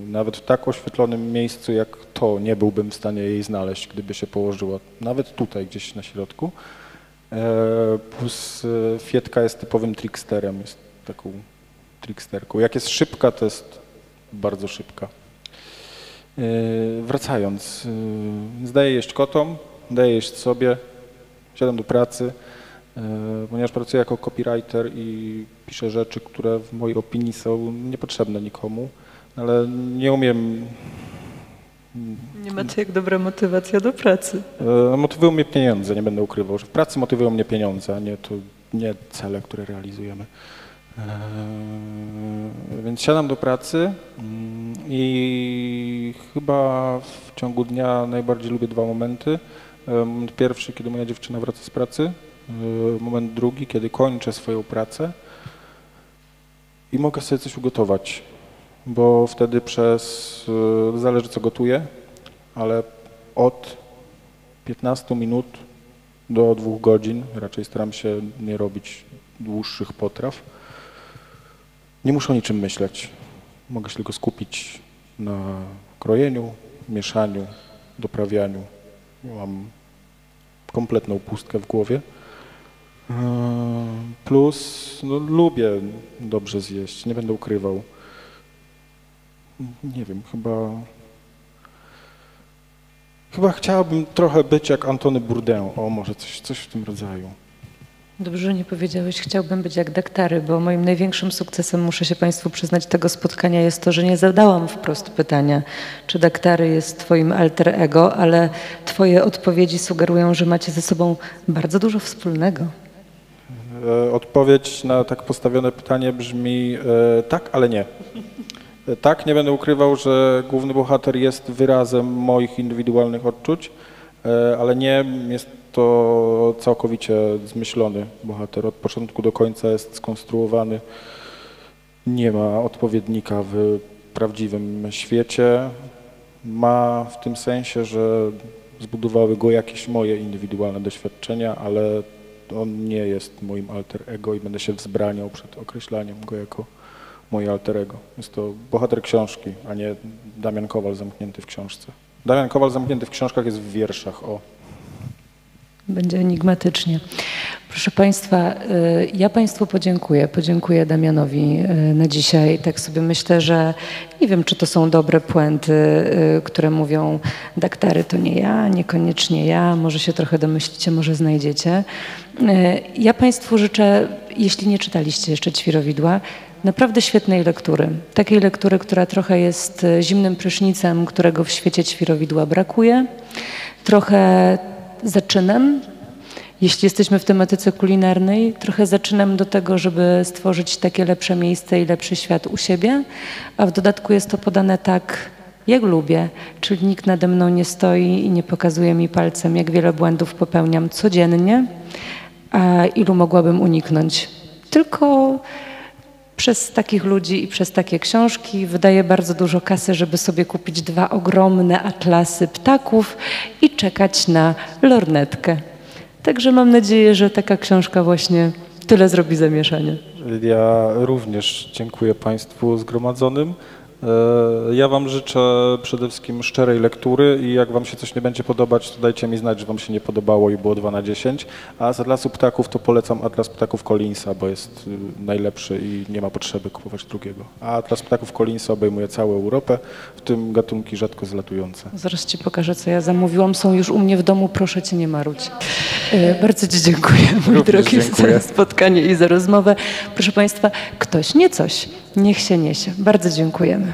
nawet w tak oświetlonym miejscu jak to nie byłbym w stanie jej znaleźć, gdyby się położyła, nawet tutaj gdzieś na środku. E, Plus e, Fietka jest typowym tricksterem, jest taką tricksterką. Jak jest szybka, to jest bardzo szybka. Wracając, zdaję jeść kotom, daję jeść sobie, siadam do pracy, ponieważ pracuję jako copywriter i piszę rzeczy, które w mojej opinii są niepotrzebne nikomu, ale nie umiem Nie macie jak dobra motywacja do pracy. E, Motywują mnie pieniądze, nie będę ukrywał, że w pracy motywują mnie pieniądze, a nie, to, nie cele, które realizujemy. E, Więc siadam do pracy mm, i chyba w ciągu dnia najbardziej lubię dwa momenty. E, Moment pierwszy, kiedy moja dziewczyna wraca z pracy, e, moment drugi, kiedy kończę swoją pracę i mogę sobie coś ugotować, bo wtedy przez, e, zależy co gotuję, ale od 15 minut do 2 godzin, raczej staram się nie robić dłuższych potraw. Nie muszę o niczym myśleć. Mogę się tylko skupić na krojeniu, mieszaniu, doprawianiu. Mam kompletną pustkę w głowie. Eee, Plus no, lubię dobrze zjeść, nie będę ukrywał. Nie wiem, chyba Chyba chciałabym trochę być jak Antony Bourdain, o może coś, coś w tym rodzaju. Dobrze, że nie powiedziałeś, chciałbym być jak daktary, bo moim największym sukcesem, muszę się Państwu przyznać, tego spotkania jest to, że nie zadałam wprost pytania, czy daktary jest Twoim alter ego, ale Twoje odpowiedzi sugerują, że macie ze sobą bardzo dużo wspólnego. E, Odpowiedź na tak postawione pytanie brzmi e, tak, ale nie. E, Tak, nie będę ukrywał, że główny bohater jest wyrazem moich indywidualnych odczuć, ale nie jest to całkowicie zmyślony bohater. Od początku do końca jest skonstruowany. Nie ma odpowiednika w prawdziwym świecie. Ma w tym sensie, że zbudowały go jakieś moje indywidualne doświadczenia, ale on nie jest moim alter ego i będę się wzbraniał przed określaniem go jako moje alter ego. Jest to bohater książki, a nie Damian Kowal zamknięty w książce. Damian Kowal zamknięty w książkach jest w wierszach, o. Będzie enigmatycznie. Proszę Państwa, y, ja Państwu podziękuję. Podziękuję Damianowi y, na dzisiaj. Tak sobie myślę, że nie wiem, czy to są dobre puenty, y, które mówią daktary to nie ja, niekoniecznie ja, może się trochę domyślicie, może znajdziecie. Ja Państwu życzę, jeśli nie czytaliście jeszcze Ćwirowidła, naprawdę świetnej lektury. Takiej lektury, która trochę jest zimnym prysznicem, którego w świecie Ćwirowidła brakuje. Trochę zaczynem, jeśli jesteśmy w tematyce kulinarnej, trochę zaczynam do tego, żeby stworzyć takie lepsze miejsce i lepszy świat u siebie, a w dodatku jest to podane tak, jak lubię, czyli nikt nade mną nie stoi i nie pokazuje mi palcem, jak wiele błędów popełniam codziennie, a ilu mogłabym uniknąć. Tylko przez takich ludzi i przez takie książki wydaję bardzo dużo kasy, żeby sobie kupić dwa ogromne atlasy ptaków i czekać na lornetkę. Także mam nadzieję, że taka książka właśnie tyle zrobi zamieszania. Ja również dziękuję Państwu zgromadzonym. E, Ja Wam życzę przede wszystkim szczerej lektury i jak Wam się coś nie będzie podobać, to dajcie mi znać, że Wam się nie podobało i było 2 na 10. A z Atlasu Ptaków to polecam Atlas Ptaków Collinsa, bo jest y, najlepszy i nie ma potrzeby kupować drugiego. A Atlas Ptaków Collinsa obejmuje całą Europę, w tym gatunki rzadko zlatujące. Zaraz Ci pokażę, co ja zamówiłam. Są już u mnie w domu, proszę Cię nie marudź. E, Bardzo Ci dziękuję, mój Również drogi, dziękuję. za spotkanie i za rozmowę. Proszę Państwa, ktoś, nie coś, niech się niesie. Bardzo dziękujemy.